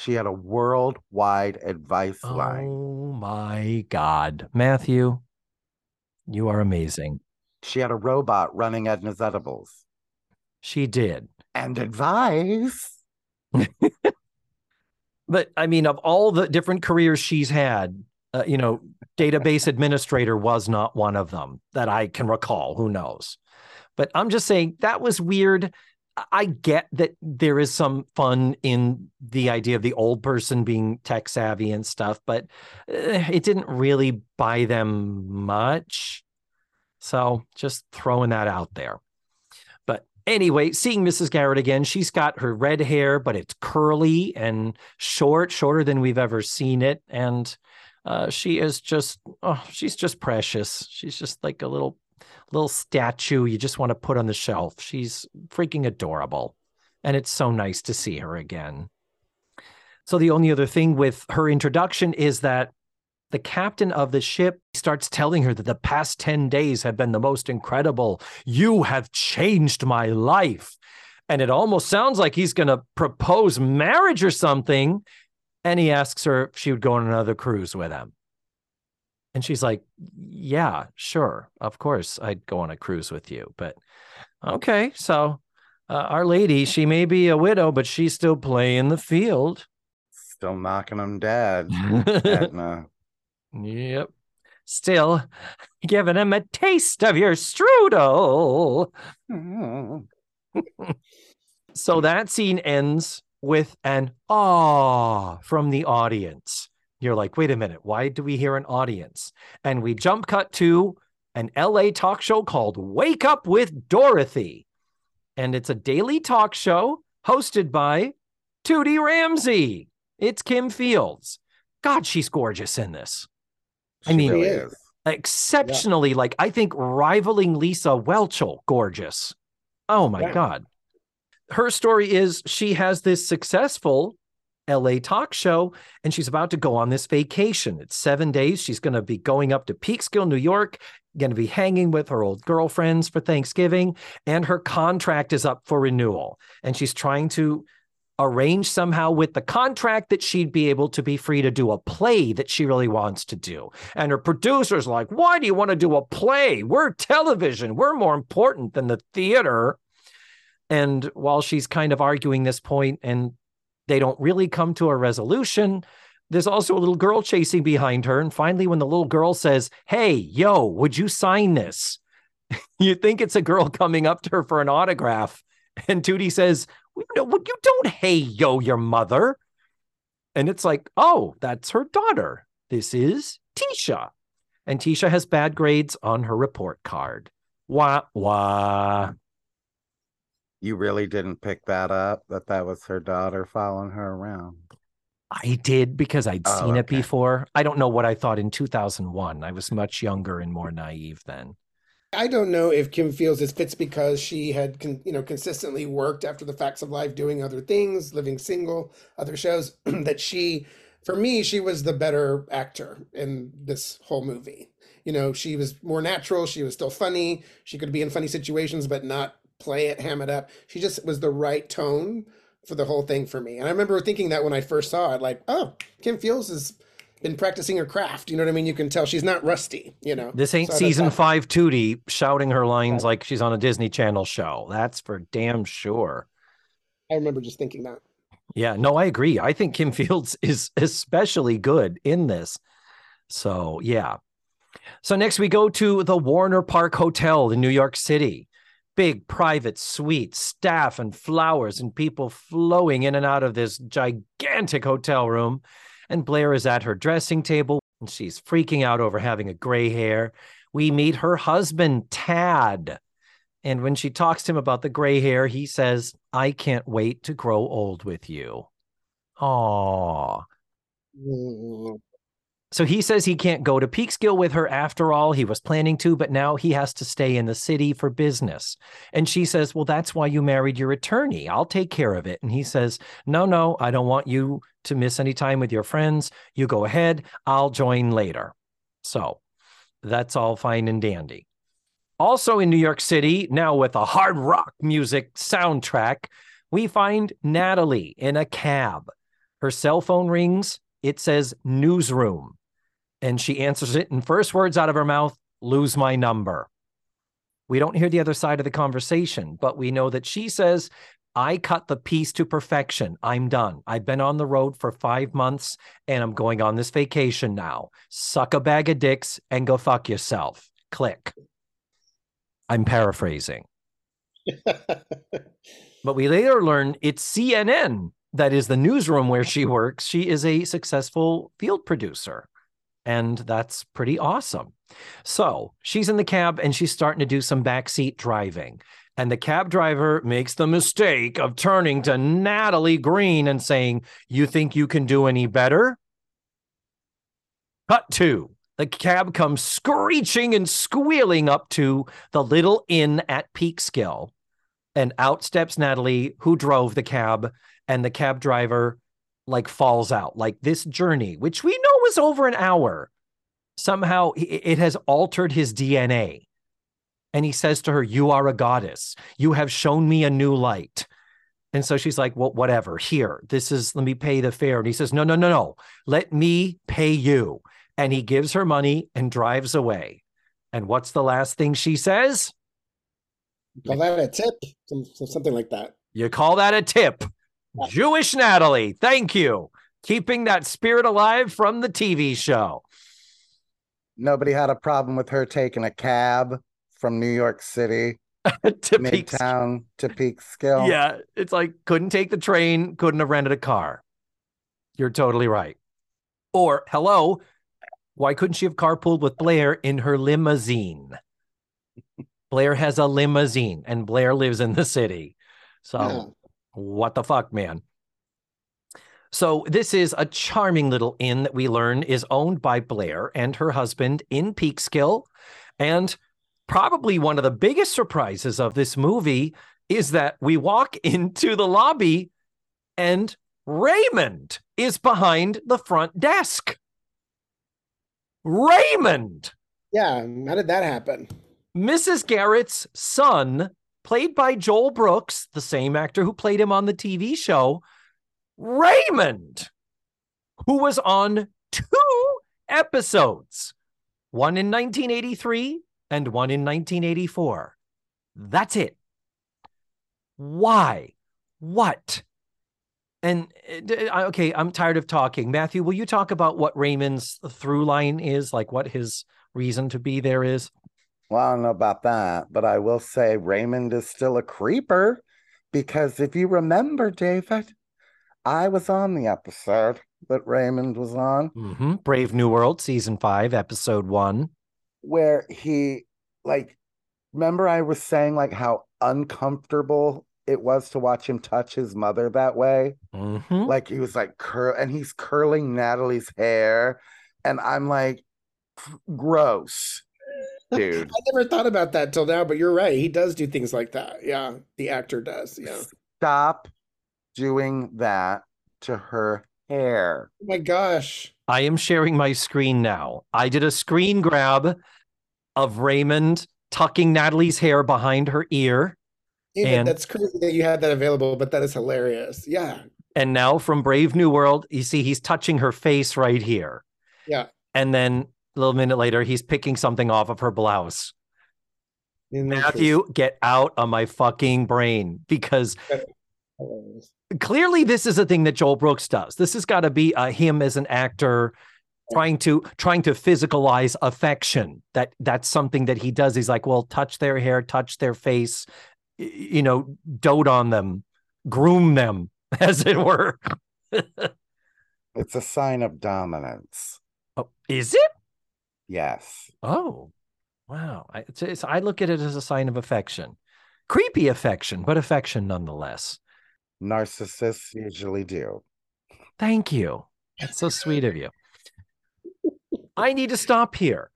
she had a worldwide advice line.
Oh my God. Matthew, you are amazing.
She had a robot running Edna's edibles.
She did.
And advice.
But I mean, of all the different careers she's had, uh, you know, database administrator was not one of them that I can recall. Who knows? But I'm just saying that was weird. I- get that there is some fun in the idea of the old person being tech savvy and stuff, but uh, it didn't really buy them much. So just throwing that out there. But anyway, seeing Mrs. Garrett again, she's got her red hair, but it's curly and short, shorter than we've ever seen it. And uh, she is just, oh, she's just precious. She's just like a little, little statue you just want to put on the shelf. She's freaking adorable. And it's so nice to see her again. So the only other thing with her introduction is that the captain of the ship starts telling her that the past 10 days have been the most incredible. You have changed my life. And it almost sounds like he's going to propose marriage or something. And he asks her if she would go on another cruise with him. And she's like, Yeah, sure. Of course, I'd go on a cruise with you. But okay. So, uh, Our Lady, she may be a widow, but she's still playing the field.
Still knocking them dead.
Yep. Still giving him a taste of your strudel.
Mm.
So that scene ends with an ah from the audience. You're like, wait a minute, why do we hear an audience? And we jump cut to an LA talk show called Wake Up with Dorothy. And it's a daily talk show hosted by Tootie Ramsey. It's Kim Fields. God, she's gorgeous in this. I mean-
really
She
is.
Exceptionally, like I think rivaling Lisa Whelchel, gorgeous. Oh my
Yeah.
God. Her story is she has this successful LA talk show and she's about to go on this vacation. It's seven days. She's going to be going up to Peekskill, New York, going to be hanging with her old girlfriends for Thanksgiving, and her contract is up for renewal. And she's trying to arrange somehow with the contract that she'd be able to be free to do a play that she really wants to do. And her producer's like, Why do you want to do a play? We're television. We're more important than the theater. And while she's kind of arguing this point and they don't really come to a resolution, there's also a little girl chasing behind her. And finally, when the little girl says, Hey, yo, would you sign this? you think it's a girl coming up to her for an autograph. And Tootie says, no, you don't hey yo your mother. And it's like, oh, that's her daughter. This is Tisha. And Tisha has bad grades on her report card. Wah wah.
You really didn't pick that up that that was her daughter following her around.
I did because I'd
Oh,
seen it before. I don't know what I thought in 2001. I was much younger and more naive then.
I don't know if Kim feels this fits because she had, con, you know, consistently worked after the facts of life, doing other things, living single, other shows. that she, for me, she was the better actor in this whole movie. You know, she was more natural. She was still funny. She could be in funny situations, but not play it, ham it up. She just was the right tone for the whole thing for me. And I remember thinking that when I first saw it, like, oh, Kim Fields has been practicing her craft. You know what I mean? You can tell she's not rusty. You know,
This ain't
So
season five Tootie shouting her lines like she's on a Disney Channel show. That's for damn sure.
I remember just thinking that.
Yeah, no, I agree. I think Kim Fields is especially good in this. So, yeah. So, next we go to the Warner Park Hotel in New York City. Big private suite, staff and flowers, and people flowing in and out of this gigantic hotel room. And Blair is at her dressing table and she's freaking out over having a gray hair. We meet her husband, Tad. And when she talks to him about the gray hair, he says, I can't wait to grow old with you. Aw.
Mm,
So he says he can't go to Peekskill with her after all. He was planning to, but now he has to stay in the city for business. And she says, Well, that's why you married your attorney. I'll take care of it. And he says, No, no, I don't want you to miss any time with your friends. You go ahead. I'll join later. So that's all fine and dandy. Also in New York City, now with a hard rock music soundtrack, we find Natalie in a cab. Her cell phone rings. It says newsroom. And she answers it, in first words out of her mouth, lose my number. We don't hear the other side of the conversation, but we know that she says, I cut the piece to perfection. I'm done. I've been on the road for five months and I'm going on this vacation now. Suck a bag of dicks and go fuck yourself. Click. I'm paraphrasing. But we later learn it's CNN that is the newsroom where she works. She is a successful field producer. And that's pretty awesome. So she's in the cab and she's starting to do some backseat driving. And the cab driver makes the mistake of turning to Natalie Green and saying, You think you can do any better? Cut two. The cab comes screeching and squealing up to the little inn at Peekskill. And out steps Natalie, who drove the cab, and the cab driver like falls out. Like this journey, which we know was over an hour, somehow it has altered his DNA. And he says to her, You are a goddess. You have shown me a new light. And so she's like, Well, whatever. Here, this is, let me pay the fare. And he says, No, no, no, no. Let me pay you. And he gives her money and drives away. And what's the last thing she says?
Call that a tip, some, some- something like that.
You call that a tip. Jewish Natalie, thank you. Keeping that spirit alive from the TV show.
Nobody had a problem with her taking a cab from New York City,
to.
Midtown to Peak Peekskill.
Yeah, it's like couldn't take the train, couldn't have rented a car. You're totally right. Or hello, why couldn't she have carpooled with Blair in her limousine? Blair has a limousine and Blair lives in the city. So
Yeah.
What the fuck, man? So, this is a charming little inn that we learn is owned by Blair and her husband in Peekskill. And probably one of the biggest surprises of this movie is that we walk into the lobby and Raymond is behind the front desk. Raymond,
Yeah, how did that happen?
Mrs. Garrett's son, played by Joel Brooks, the same actor who played him on the TV show, Raymond, who was on two episodes, one in 1983 and one in 1984. That's it. Why? What? And uh, okay, I'm tired of talking. Matthew, will you talk about what Raymond's through line is, like what his reason to be there is?
Well, I don't know about that, but I will say Raymond is still a creeper because if you remember, David, I was on the episode that Raymond was on
hmm Brave New World, season five, episode one.
where he, like, remember I was saying, like, how uncomfortable it was to watch him touch his mother that way?
hmm
Like, he was like, curl, and he's curling Natalie's hair. And I'm like, gross, dude.
I never thought about that till now, but you're right. He does do things like that. Yeah, the actor does. Yeah.
Stop doing that to her hair.
Oh my gosh.
I am sharing my screen now. I did a screen grab of Raymond tucking Natalie's hair behind her ear.
David,
And-
that's crazy that you had that available, but that is hilarious. Yeah.
And now from Brave New World, you see he's touching her face right here.
Yeah.
And then a little minute later, he's picking something off of her blouse.
Interesting.
Matthew, get out of my fucking brain because clearly this is a thing that Joel Brooks does. This has got to be a, him as an actor trying to trying to physicalize affection. That that's something that he does. He's like, well, touch their hair, touch their face, you know, dote on them, groom them, as it were.
It's a sign of dominance.
Oh, is it?
Yes.
Oh, wow. I, it's, it's, I look at it as a sign of affection, creepy affection, but affection nonetheless.
Narcissists usually do.
Thank you. That's so sweet of you. I need to stop here.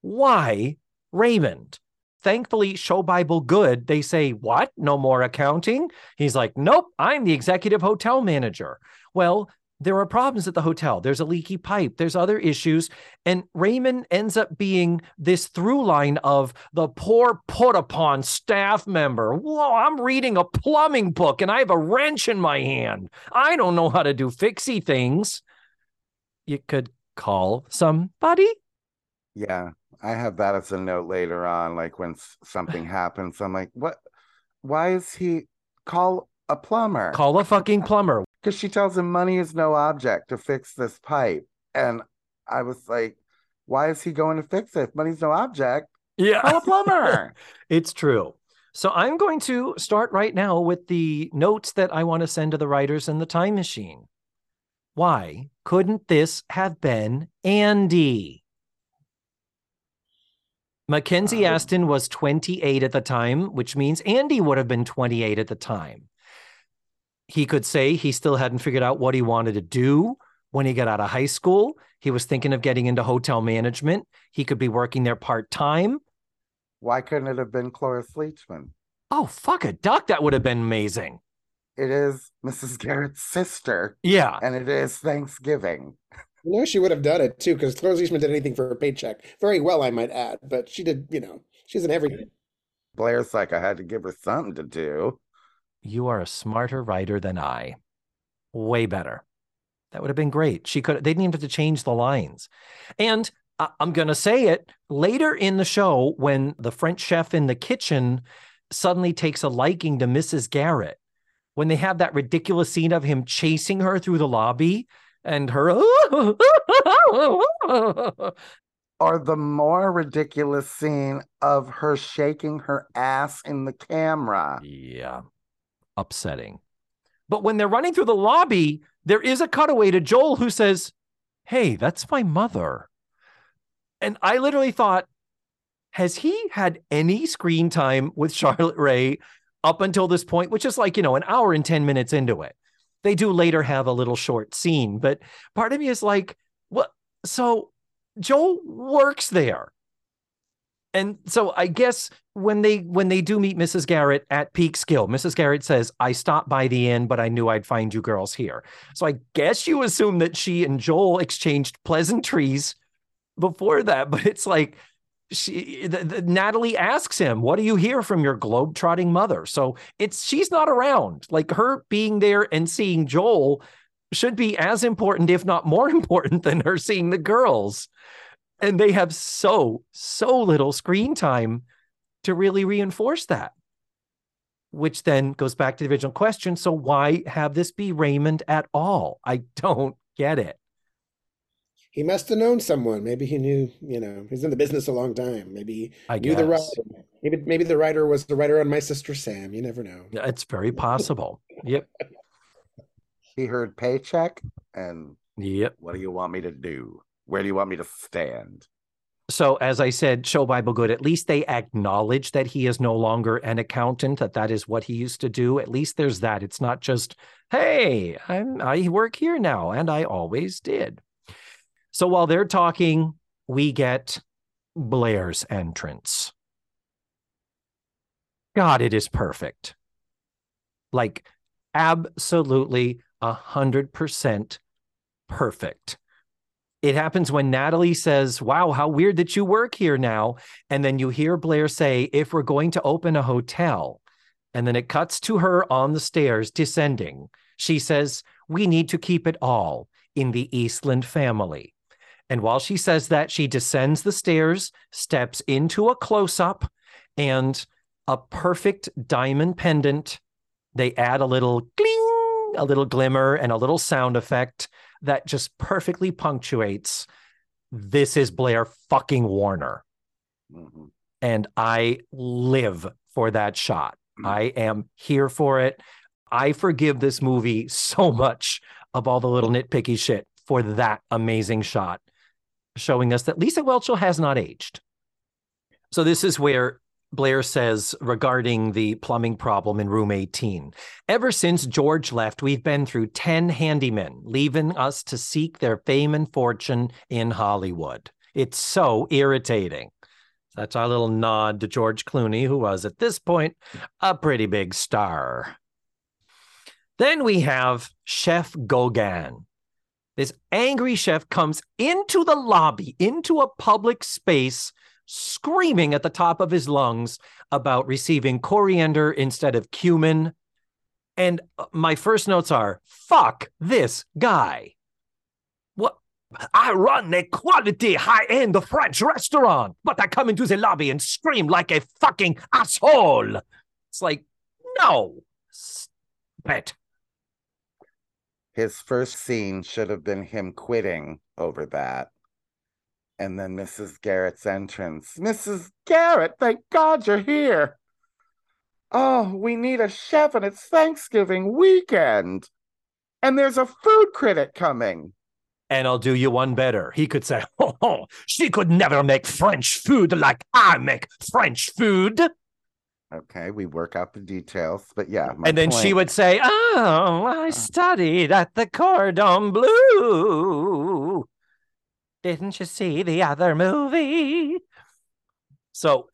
Why, Raymond? Thankfully, Show Bible Good, they say, What? No more accounting? He's like, Nope, I'm the executive hotel manager. Well, there are problems at the hotel. There's a leaky pipe. There's other issues. And Raymond ends up being this through line of the poor put upon staff member. Whoa, I'm reading a plumbing book and I have a wrench in my hand. I don't know how to do fixie things. You could call somebody.
Yeah. I have that as a note later on, like when something happens. I'm like, what? Why is he call a plumber?
Call a fucking plumber.
Because she tells him money is no object to fix this pipe. And I was like, why is he going to fix it? If money's no object,
Yeah.
call a plumber.
it's true. So I'm going to start right now with the notes that I want to send to the writers in the time machine. Why couldn't this have been Andy? Mackenzie
Um,
Astin was 28 at the time, which means Andy would have been 28 at the time. He could say he still hadn't figured out what he wanted to do when he got out of high school. He was thinking of getting into hotel management. He could be working there part time.
Why couldn't it have been Cloris Leachman?
Oh, fuck a duck. That would have been amazing.
It is Mrs. Garrett's sister,
Yeah.
and it is Thanksgiving.
You know, she would have done it too, because Cloris Leachman did anything for a paycheck. Very well, I might add, but she did, you know, she's in everything.
Blair's like, I had to give her something to do.
You are a smarter writer than I. Way better. That would have been great. She could, they didn't even have to change the lines. And I- I'm going to say it later in the show when the French chef in the kitchen suddenly takes a liking to Mrs. Garrett, when they have that ridiculous scene of him chasing her through the lobby and her.
Or the more ridiculous scene of her shaking her ass in the camera.
Yeah. Upsetting. But when they're running through the lobby, there is a cutaway to Joel who says, Hey, that's my mother. And I literally thought, has he had any screen time with Charlotte Rae up until this point, which is like, you know, an hour and 10 minutes into it? They do later have a little short scene, but part of me is like, what? So Joel works there. And so I guess when they when they do meet Mrs. Garrett at Peekskill, Mrs. Garrett says, "I stopped by the inn, but I knew I'd find you girls here." So I guess you assume that she and Joel exchanged pleasantries before that, but it's like she the, the, Natalie asks him, "What do you hear from your globe-trotting mother?" So it's she's not around. Like her being there and seeing Joel should be as important, if not more important, than her seeing the girls and they have so so little screen time to really reinforce that. Which then goes back to the original question so why have this be raymond at all? I don't get it.
He must have known someone. Maybe he knew you know he's in the business a long time. Maybe he
I
knew
guess.
the writer. Maybe maybe the writer was the writer on my sister sam. You never know.
It's very possible. Yep.
He heard paycheck and
yep.
what do you want me to do? Where do you want me to stand?
so as i said show bible good. At least they acknowledge that he is no longer an accountant that that is what he used to do. At least there's that. It's not just hey i'm i work here now and i always did. So while they're talking we get blair's entrance. God it is perfect. Like absolutely a hundred percent perfect it happens when Natalie says, Wow, how weird that you work here now. And then you hear Blair say, If we're going to open a hotel. And then it cuts to her on the stairs descending. She says, We need to keep it all in the Eastland family. And while she says that, she descends the stairs, steps into a close up, and a perfect diamond pendant. They add a little gling, a little glimmer, and a little sound effect that just perfectly punctuates this is Blair fucking Warner.
Mhm.
And I live for that shot.
Mm.
I am here for it. I forgive this movie so much of all the little nitpicky shit for that amazing shot, showing us that Lisa Whelchel has not aged. So, this is where Blair says regarding the plumbing problem in room 18 Ever since George left, we've been through 10 handymen, leaving us to seek their fame and fortune in Hollywood. It's so irritating. That's our little nod to George Clooney, who was at this point a pretty big star. Then we have Chef Gauguin. This angry chef comes into the lobby, into a public space, screaming at the top of his lungs about receiving coriander instead of cumin. And uh, my first notes are fuck this guy. What? I run a quality high end French restaurant, but I come into the lobby and scream like a fucking asshole. It's like, no. Stop it.
His first scene should have been him quitting over that. And then Mrs. Garrett's entrance. Mrs. Garrett, thank God you're here. Oh, we need a chef and it's Thanksgiving weekend. And there's a food critic coming.
And I'll do you one better. He could say, oh, oh, she could never make French food like I make French food.
Okay, we work out the details, but yeah. my
and then she would say, Oh, I uh. studied at the Cordon Bleu. Didn't you see the other movie? So,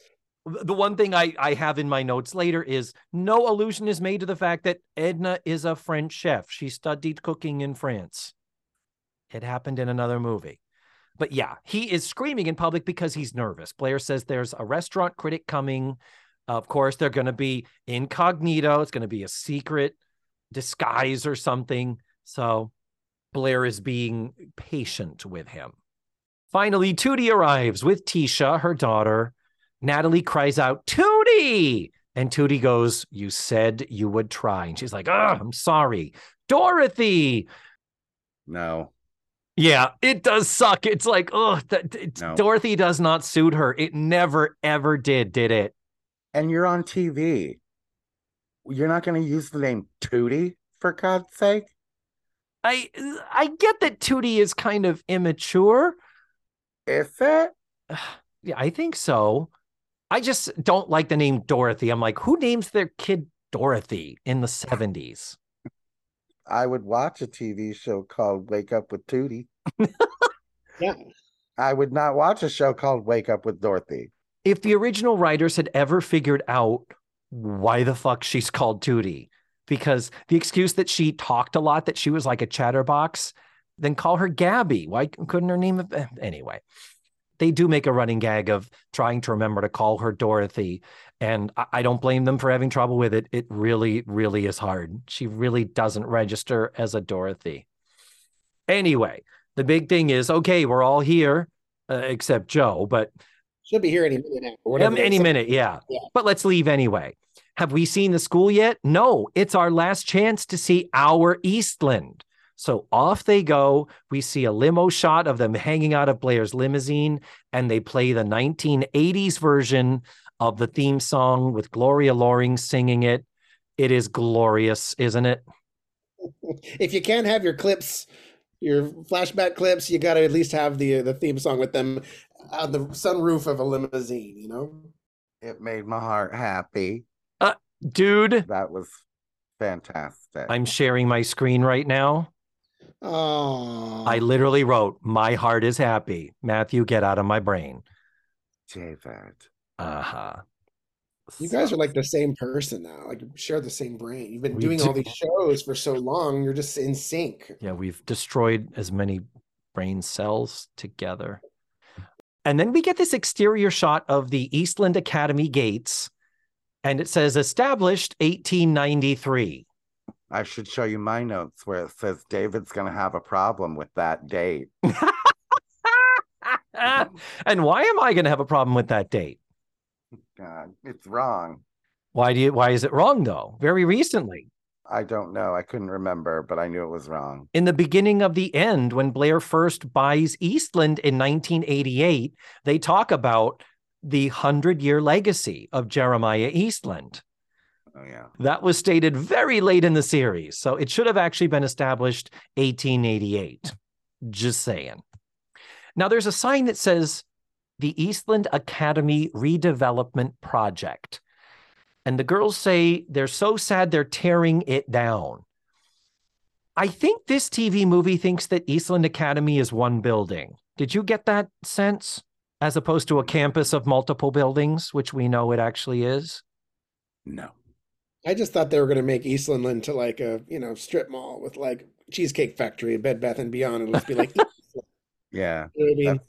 the one thing I, I have in my notes later is no allusion is made to the fact that Edna is a French chef. She studied cooking in France. It happened in another movie. But yeah, he is screaming in public because he's nervous. Blair says there's a restaurant critic coming. Of course, they're going to be incognito. It's going to be a secret disguise or something. So Blair is being patient with him. Finally, Tootie arrives with Tisha, her daughter. Natalie cries out, Tootie! And Tootie goes, You said you would try. And she's like, Oh, I'm sorry. Dorothy!
No.
Yeah, it does suck. It's like, oh,
No.
Dorothy does not suit her. It never, ever did, did it?
And you're on TV. You're not going to use the name Tootie, for God's sake?
I I get that Tootie is kind of immature.
Is it?
Yeah, I think so. I just don't like the name Dorothy. I'm like, who names their kid Dorothy in the 70s?
I would watch a TV show called Wake Up with Tootie.
Yeah.
I would not watch a show called Wake Up with Dorothy.
If the original writers had ever figured out why the fuck she's called Tootie, because the excuse that she talked a lot, that she was like a chatterbox, then call her Gabby. Why couldn't her name have anyway? They do make a running gag of trying to remember to call her Dorothy. And I, I don't blame them for having trouble with it. It really, really is hard. She really doesn't register as a Dorothy. Anyway, the big thing is okay, we're all here uh, except Jo, but
She'll be here any minute now. whatever
um, any
say.
minute, yeah.
Yeah.
But let's leave anyway. Have we seen the school yet? No, it's our last chance to see our Eastland. So off they go. We see a limo shot of them hanging out of Blair's limousine, and they play the 1980s version of the theme song with Gloria Loring singing it. It is glorious, isn't it?
If you can't have your clips, your flashback clips, you got to at least have the uh, the theme song with them on the sunroof of a limousine. You know.
It made my heart happy.
Uh, dude,
That was fantastic.
I'm sharing my screen right now.
Oh.
I literally wrote, My heart is happy. Matthew, get out of my brain.
David.
Uh huh.
You guys are like the same person now. Like share the same brain. You've been doing all these shows for so long. You're just in sync.
Yeah, we've destroyed as many brain cells together. And then we get this exterior shot of the Eastland Academy gates, and it says established 1893.
I should show you my notes where it says David's going to have a problem with that date.
and why am I going to have a problem with that date?
God, it's wrong.
Why do you why is it wrong though? Very recently.
I don't know. I couldn't remember, but I knew it was wrong.
in the beginning of the end, when Blair first buys Eastland in 1988, they talk about the hundred year legacy of Jeremiah Eastland.
Oh, yeah.
That was stated very late in the series. So it should have actually been established 1888. Just saying. Now there's a sign that says the Eastland Academy Redevelopment Project. And the girls say they're so sad they're tearing it down. I think this TV movie thinks that Eastland Academy is one building. Did you get that sense? As opposed to a campus of multiple buildings, which we know it actually is.
No.
I just thought they were going to make Eastland into like a you know strip mall with like Cheesecake Factory, Bed Bath and Beyond, and let's be like,
Yeah.
you know what I mean?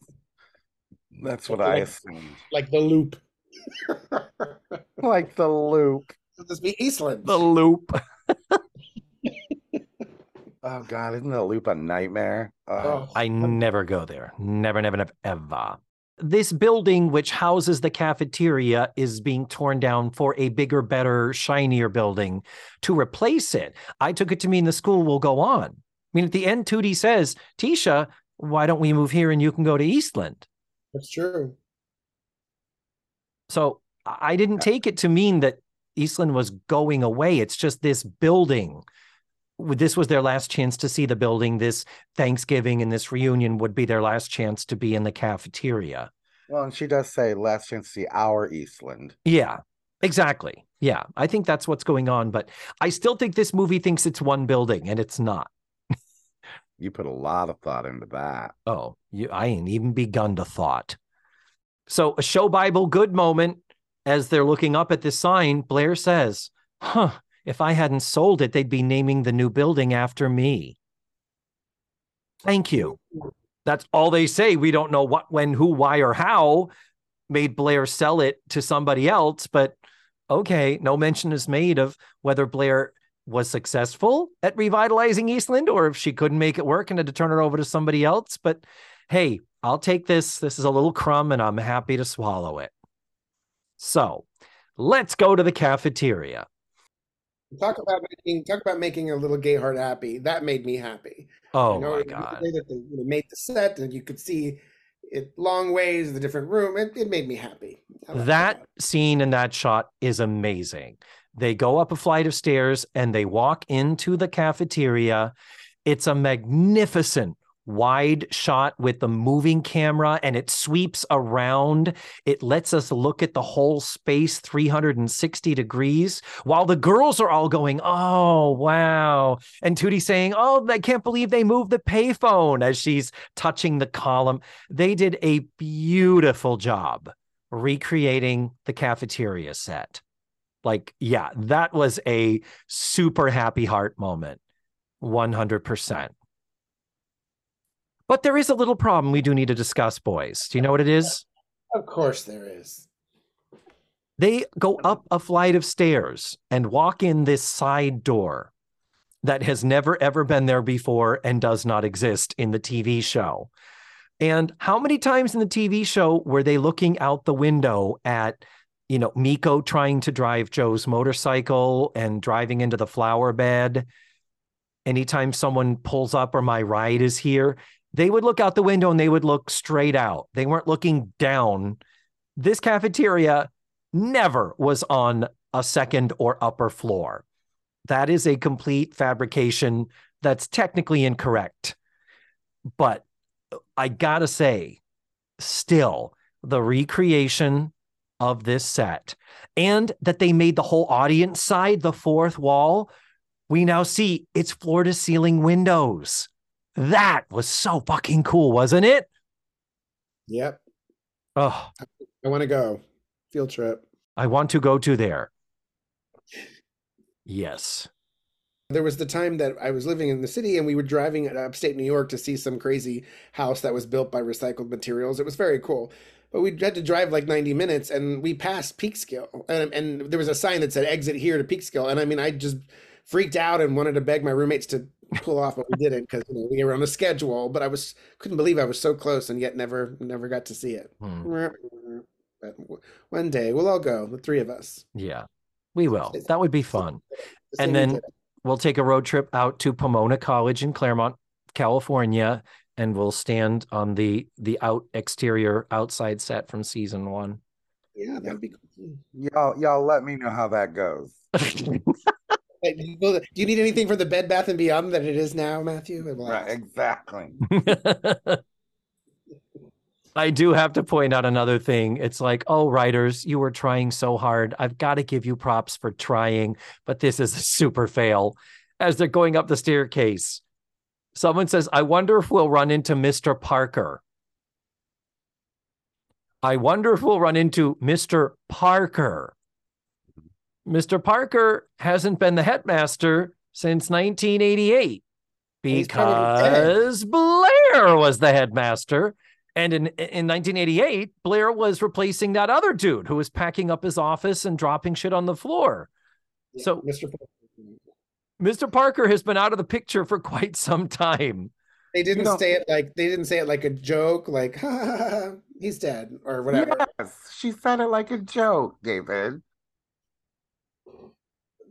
That's, that's what I assumed.
like the Loop.
Like the loop.
Let's be Eastland.
The loop.
Oh, God. Isn't the loop a nightmare? Oh,
I never go there. Never, never, never, ever. This building, which houses the cafeteria, is being torn down for a bigger, better, shinier building to replace it. I took it to mean the school will go on. I mean, at the end, Tootie says, Tisha, why don't we move here and you can go to Eastland?
that's true.
So I I didn't take it to mean that Eastland was going away. It's just this building. This was their last chance to see the building. This Thanksgiving and this reunion would be their last chance to be in the cafeteria.
well, and she does say last chance to see our Eastland.
Yeah, exactly. Yeah, I think that's what's going on. But I still think this movie thinks it's one building and it's not.
You put a lot of thought into that.
Oh, you, I ain't even begun to thought. So, a show Bible good moment as they're looking up at this sign. Blair says, Huh, if I hadn't sold it, they'd be naming the new building after me. Thank you. That's all they say. We don't know what, when, who, why, or how made Blair sell it to somebody else, but okay, no mention is made of whether Blair was successful at revitalizing Eastland or if she couldn't make it work and had to turn it over to somebody else. But hey, I'll take this. This is a little crumb and I'm happy to swallow it. So let's go to the cafeteria.
Talk about making talk about making a little gay heart happy. That made me happy.
Oh
you know,
my
the
God.
way that they you know, made the set and you could see it long ways, the different room. It, it made me happy. Liked
That scene and that shot is amazing. They go up a flight of stairs and they walk into the cafeteria. It's a magnificent wide shot with the moving camera and it sweeps around. It lets us look at the whole space 360 degrees while the girls are all going, Oh, wow. And Tootie saying, Oh, I can't believe they moved the payphone as she's touching the column. They did a beautiful job recreating the cafeteria set. Like, yeah, that was a super happy heart moment. 100%. But there is a little problem we do need to discuss, boys. Do you know what it is?
Of course there is.
They go um, up a flight of stairs and walk in this side door that has never ever been there before and does not exist in the TV show. And how many times in the TV show were they looking out the window at, you know, Miko trying to drive Jo's motorcycle and driving into the flower bed? Anytime someone pulls up or my ride is here, they would look out the window and they would look straight out. They weren't looking down. This cafeteria never was on a second or upper floor. That is a complete fabrication that's technically incorrect. But I gotta say, still, the recreation of this set and that they made the whole audience side the fourth wall, we now see it's floor to ceiling windows. That was so fucking cool, wasn't it?
Yep.
Oh,
I want to go. Field trip.
I want to go to there. Yes.
There was the time that I was living in the city and we were driving at upstate New York to see some crazy house that was built by recycled materials. It was very cool. But we had to drive like 90 minutes and we passed Peekskill. And, and there was a sign that said exit here to Peekskill. And I mean, I just freaked out and wanted to beg my roommates to pull off, but we didn't because you know, we were on a schedule. But I was couldn't believe I was so close and yet never never got to see it.
Hmm.
But one day we'll all go, the three of us.
Yeah, we will. That would be fun.
The
And then we'll take a road trip out to Pomona College in Claremont, California, and we'll stand on the the out exterior outside set from season one.
yeah, that'd be cool.
Y'all, y'all let me know how that goes.
Hey, well, Do you need anything for the Bed Bath and Beyond that it is now, Matthew?
Right, exactly.
I do have to point out another thing. It's like, oh, writers, you were trying so hard. I've got to give you props for trying, but this is a super fail. As they're going up the staircase, someone says, I wonder if we'll run into Mr. Parker. I wonder if we'll run into Mr. Parker. Mr. Parker hasn't been the headmaster since 1988
He's probably dead.
because Blair was the headmaster. And in, in 1988, Blair was replacing that other dude who was packing up his office and dropping shit on the floor.
Yeah,
So-
Mr.
Mr. Parker has been out of the picture for quite some time.
They didn't
know-
say it like they didn't say it like a joke, like ha, ha, ha, ha, he's dead or whatever.
Yes, she said it like a joke, David.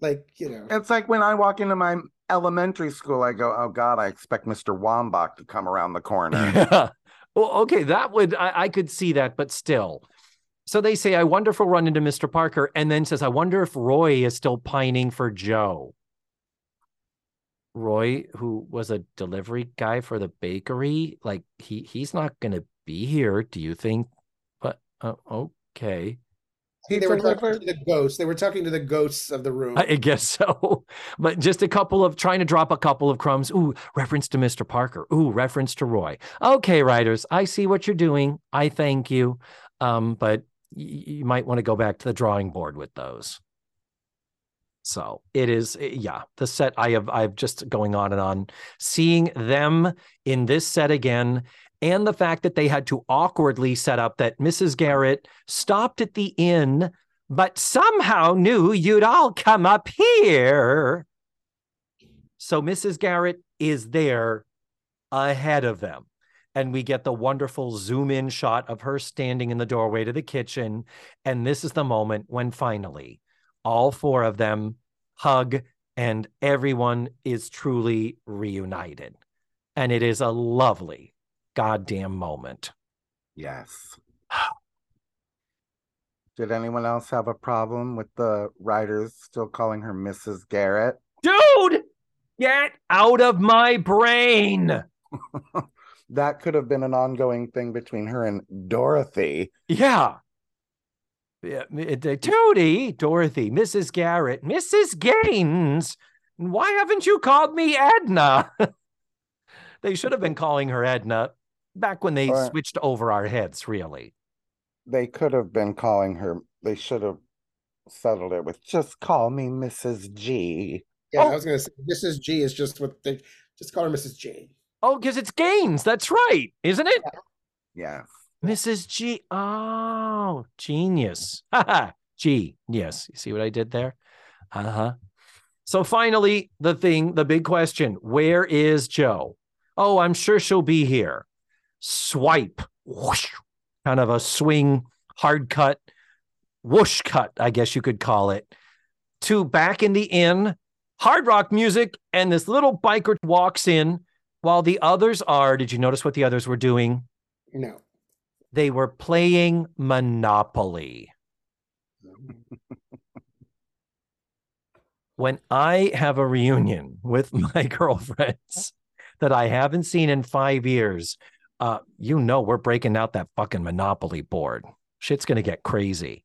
Like you know,
It's like when I walk into my elementary school, I go, "Oh God, I expect Mr. Wambach to come around the corner."
Yeah. Well, okay, that would I, I could see that, but still. So they say, I wonder if we'll run into Mr. Parker, and then says, I wonder if Roy is still pining for Jo. Roy, who was a delivery guy for the bakery, like he he's not gonna be here. Do you think? But uh, okay.
See, they were talking to the ghosts. They were talking to the ghosts of the room.
I I guess so. But just a couple of trying to drop a couple of crumbs. Ooh, reference to Mr. Parker. Ooh, reference to Roy. Okay, writers, I see what you're doing. I thank you. Um, but y- you might want to go back to the drawing board with those. So it is, eh, yeah, the set I have, I've just going on and on, seeing them in this set again, and the fact that they had to awkwardly set up that Mrs. Garrett stopped at the inn but somehow knew you'd all come up here. So Mrs. Garrett is there ahead of them. And we get the wonderful zoom in shot of her standing in the doorway to the kitchen. And this is the moment when finally all four of them hug and everyone is truly reunited. And it is a lovely goddamn moment.
Yes. Did anyone else have a problem with the writers still calling her Mrs. Garrett?
Dude, get out of my brain.
that could have been an ongoing thing between her and Dorothy.
Yeah. Yeah, uh, Tootie, Dorothy, Mrs. Garrett, Mrs. Gaines. Why haven't you called me Edna? they should have been calling her Edna back when they
Or-
switched over our heads, really.
They could have been calling her, they should have settled it with just call me Mrs. G.
Yeah,
Oh.
I was gonna say Mrs. G is just what they just call her Mrs. G.
Oh, because it's Gaines. That's right, isn't it?
Yeah.
Mrs. G. Oh, genius. Haha. G. Yes. You see what I did there? Uh huh. So finally, the thing, the big question where is Jo? Oh, I'm sure she'll be here. Swipe. Whoosh. Kind of a swing, hard cut, whoosh cut, I guess you could call it. To back in the inn, hard rock music, and this little biker walks in while the others are. Did you notice what the others were doing?
No.
they were playing Monopoly. when I have a reunion with my girlfriends that I haven't seen in five years, uh, you know we're breaking out that fucking Monopoly board. Shit's gonna get crazy.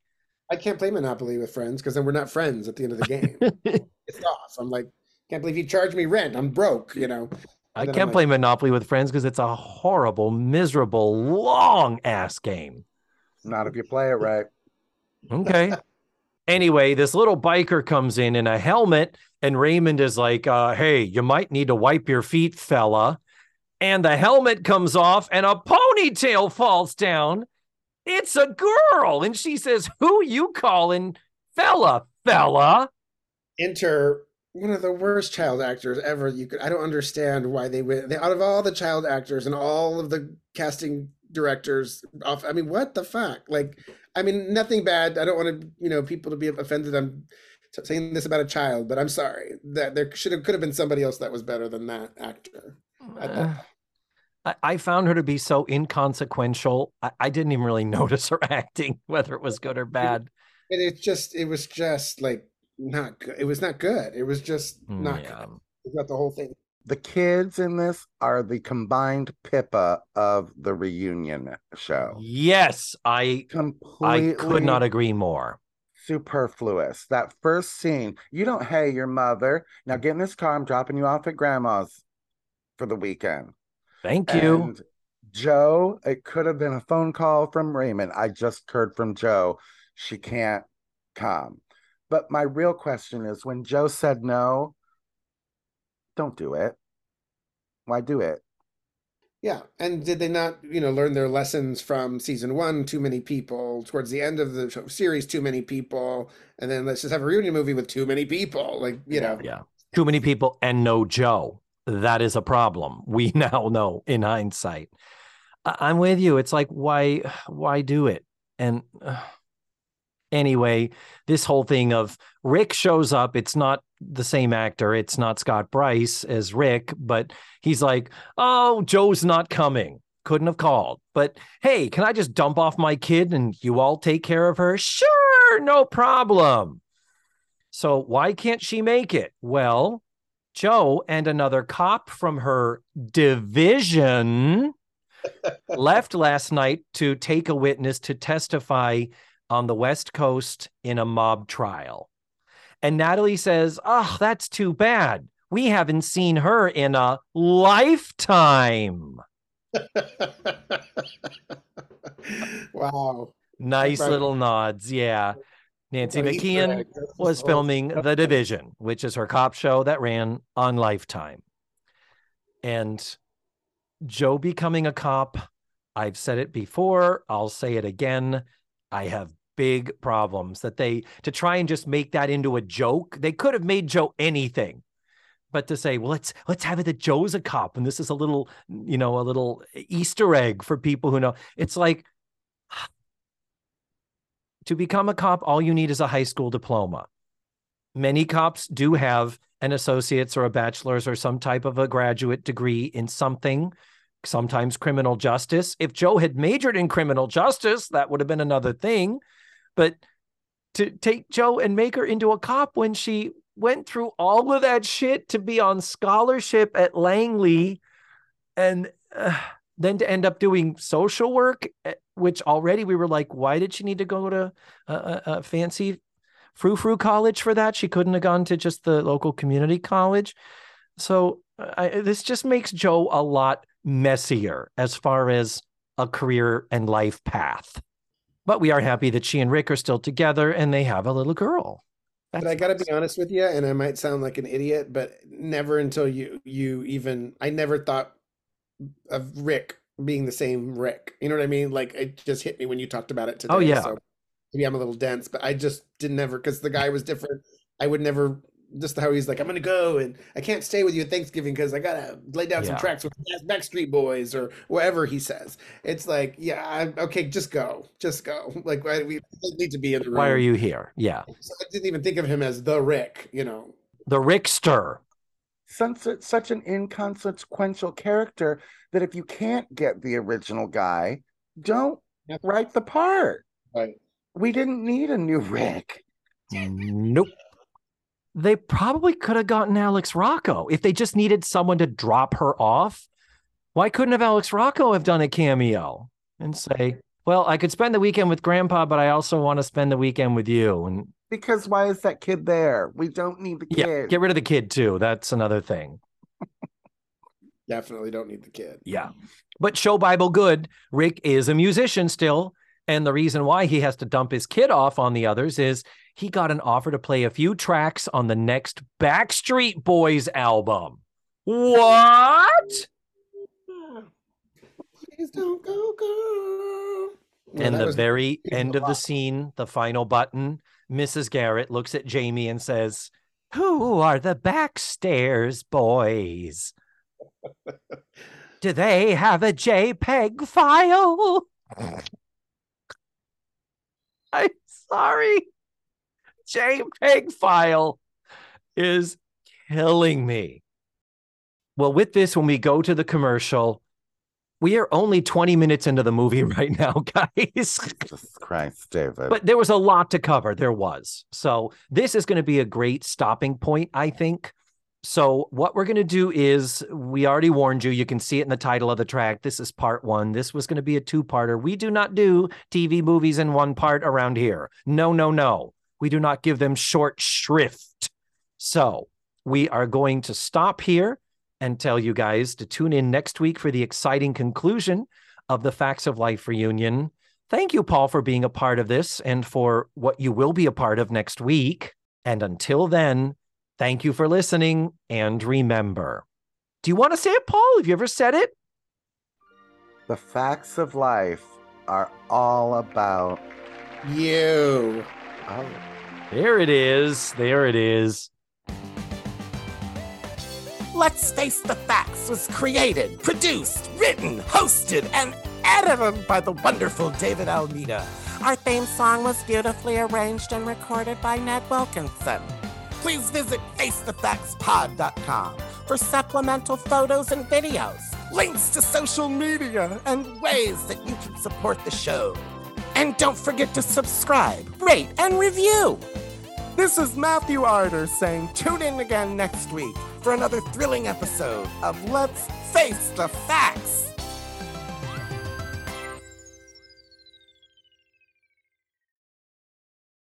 I can't play Monopoly with friends because then we're not friends at the end of the game. it's off. I'm like, can't believe you charge me rent. I'm broke, you know.
I
I'm
can't
like-
play Monopoly with friends because it's a horrible, miserable, long ass game.
Not if you play it right.
Okay. anyway, this little biker comes in in a helmet, and Raymond is like, uh, hey, you might need to wipe your feet, fella. And the helmet comes off, and a ponytail falls down. It's a girl. And she says, Who you calling fella, fella?
Enter one of the worst child actors ever. You could. I don't understand why they went. They, out of all the child actors and all of the casting directors, off. I mean, what the fuck? Like, I mean, nothing bad. I don't want to, you know, people to be offended. I'm saying this about a child, but I'm sorry that there should have could have been somebody else that was better than that actor. I
I, I found her to be so inconsequential. I, I didn't even really notice her acting, whether it was good or bad.
And it just, it was just like not good. It was not good. It was just
Mm,
not
yeah.
good. It's not the whole thing.
The kids in this are the combined Pippa of the reunion show.
Yes, I
Completely
I could not agree more.
superfluous. That first scene, you don't, hey, your mother. Now get in this car. I'm dropping you off at grandma's for the weekend.
Thank you.
And Jo, it could have been a phone call from Raymond. I just heard from Jo. She can't come. But my real question is when Jo said no, don't do it. Why do it?
Yeah, and did they not, you know, learn their lessons from season one? Too many people. Towards the end of the show- series, too many people, and then let's just have a reunion movie with too many people. Like you know,
Yeah. Too many people and no Jo. That is a problem. We now know in hindsight. I- I'm with you. It's like why why do it? And uh, anyway, this whole thing of Rick shows up, it's not the same actor, it's not Scott Bryce as Rick, but he's like, "Oh, Jo's not coming." Couldn't have called. But hey, can I just dump off my kid and you all take care of her? Sure, no problem. So why can't she make it? Well, Jo and another cop from her division left last night to take a witness to testify on the West Coast in a mob trial. And Natalie says, Oh, that's too bad. We haven't seen her in a lifetime.
wow.
Nice little nods. Yeah. Nancy McKeon was filming The Division, which is her cop show that ran on Lifetime. And Jo becoming a cop, I've said it before, I'll say it again. I have big problems that they to try and just make that into a joke. They could have made Jo anything. But to say, well, let's let's have it that Jo's a cop and this is a little, you know, a little Easter egg for people who know. It's like to become a cop, all you need is a high school diploma. Many cops do have an associate's or a bachelor's or some type of a graduate degree in something, sometimes criminal justice. If Jo had majored in criminal justice, that would have been another thing. But to take Jo and make her into a cop when she went through all of that shit to be on scholarship at Langley and uh, then to end up doing social work, eh, which already we were like, why did she need to go to a, a, a fancy frou frou college for that? She couldn't have gone to just the local community college. So I, this just makes Jo a lot messier as far as a career and life path. But we are happy that she and Rick are still together and they have a little girl.
That's but I got to be honest with you, and I might sound like an idiot, but never until you you even I never thought of Rick being the same Rick. You know what I mean? Like it just hit me when you talked about it today.
Oh yeah.
So maybe I'm a little dense, but I just didn't ever because the guy was different. I would never just how he's like, I'm gonna go and I can't stay with you at Thanksgiving because I gotta lay down yeah. some tracks with Backstreet Boys or whatever he says. It's like, yeah, I, okay, just go, just go. Like why do we need to be in the room.
Why are you here? Yeah.
So I didn't even think of him as the Rick. You know,
the Rickster.
Since it's such an inconsequential character that if you can't get the original guy, don't yeah. write the part.
Right.
We didn't need a new Rick.
Nope they probably could have gotten Alex Rocco if they just needed someone to drop her off. Why couldn't have Alex Rocco have done a cameo and say, "Well, I could spend the weekend with Grandpa, but I also want to spend the weekend with you." And
because why is that kid there? We don't need the kid. Yeah,
get rid of the kid too. That's another thing.
Definitely don't need the kid.
Yeah. But show Bible good. Rick is a musician still. And the reason why he has to dump his kid off on the others is he got an offer to play a few tracks on the next Backstreet Boys album. What?
Please don't go, girl.
and the very end of the scene, the final button, Mrs. Garrett looks at Jamie and says, Who are the Backstairs boys? Do they have a JPEG file? I'm sorry. JPEG file is killing me. Well, with this, when we go to the commercial, we are only 20 minutes into the movie right now, guys.
Jesus Christ, David.
But there was a lot to cover. There was. So this is going to be a great stopping point, I think. So what we're going to do is we already warned you. You can see it in the title of the track. This is part one. This was going to be a two-parter. We do not do TV movies in one part around here. No, no, no we do not give them short shrift. So we are going to stop here and tell you guys to tune in next week for the exciting conclusion of the Facts of Life reunion. Thank you, Paul, for being a part of this and for what you will be a part of next week. And until then, thank you for listening and remember. Do you want to say it, Paul? Have you ever said it?
The facts of life are all about
you.
Oh. There it is. There it is.
Let's Face the Facts was created, produced, written, hosted, and edited by the wonderful David Almeida. Our theme song was beautifully arranged and recorded by Ned Wilkinson. Please visit FaceTheFactsPod.com for supplemental photos and videos, links to social media, and ways that you can support the show. And don't forget to subscribe, rate, and review. This is Matthew Arder saying tune in again next week for another thrilling episode of Let's Face the Facts.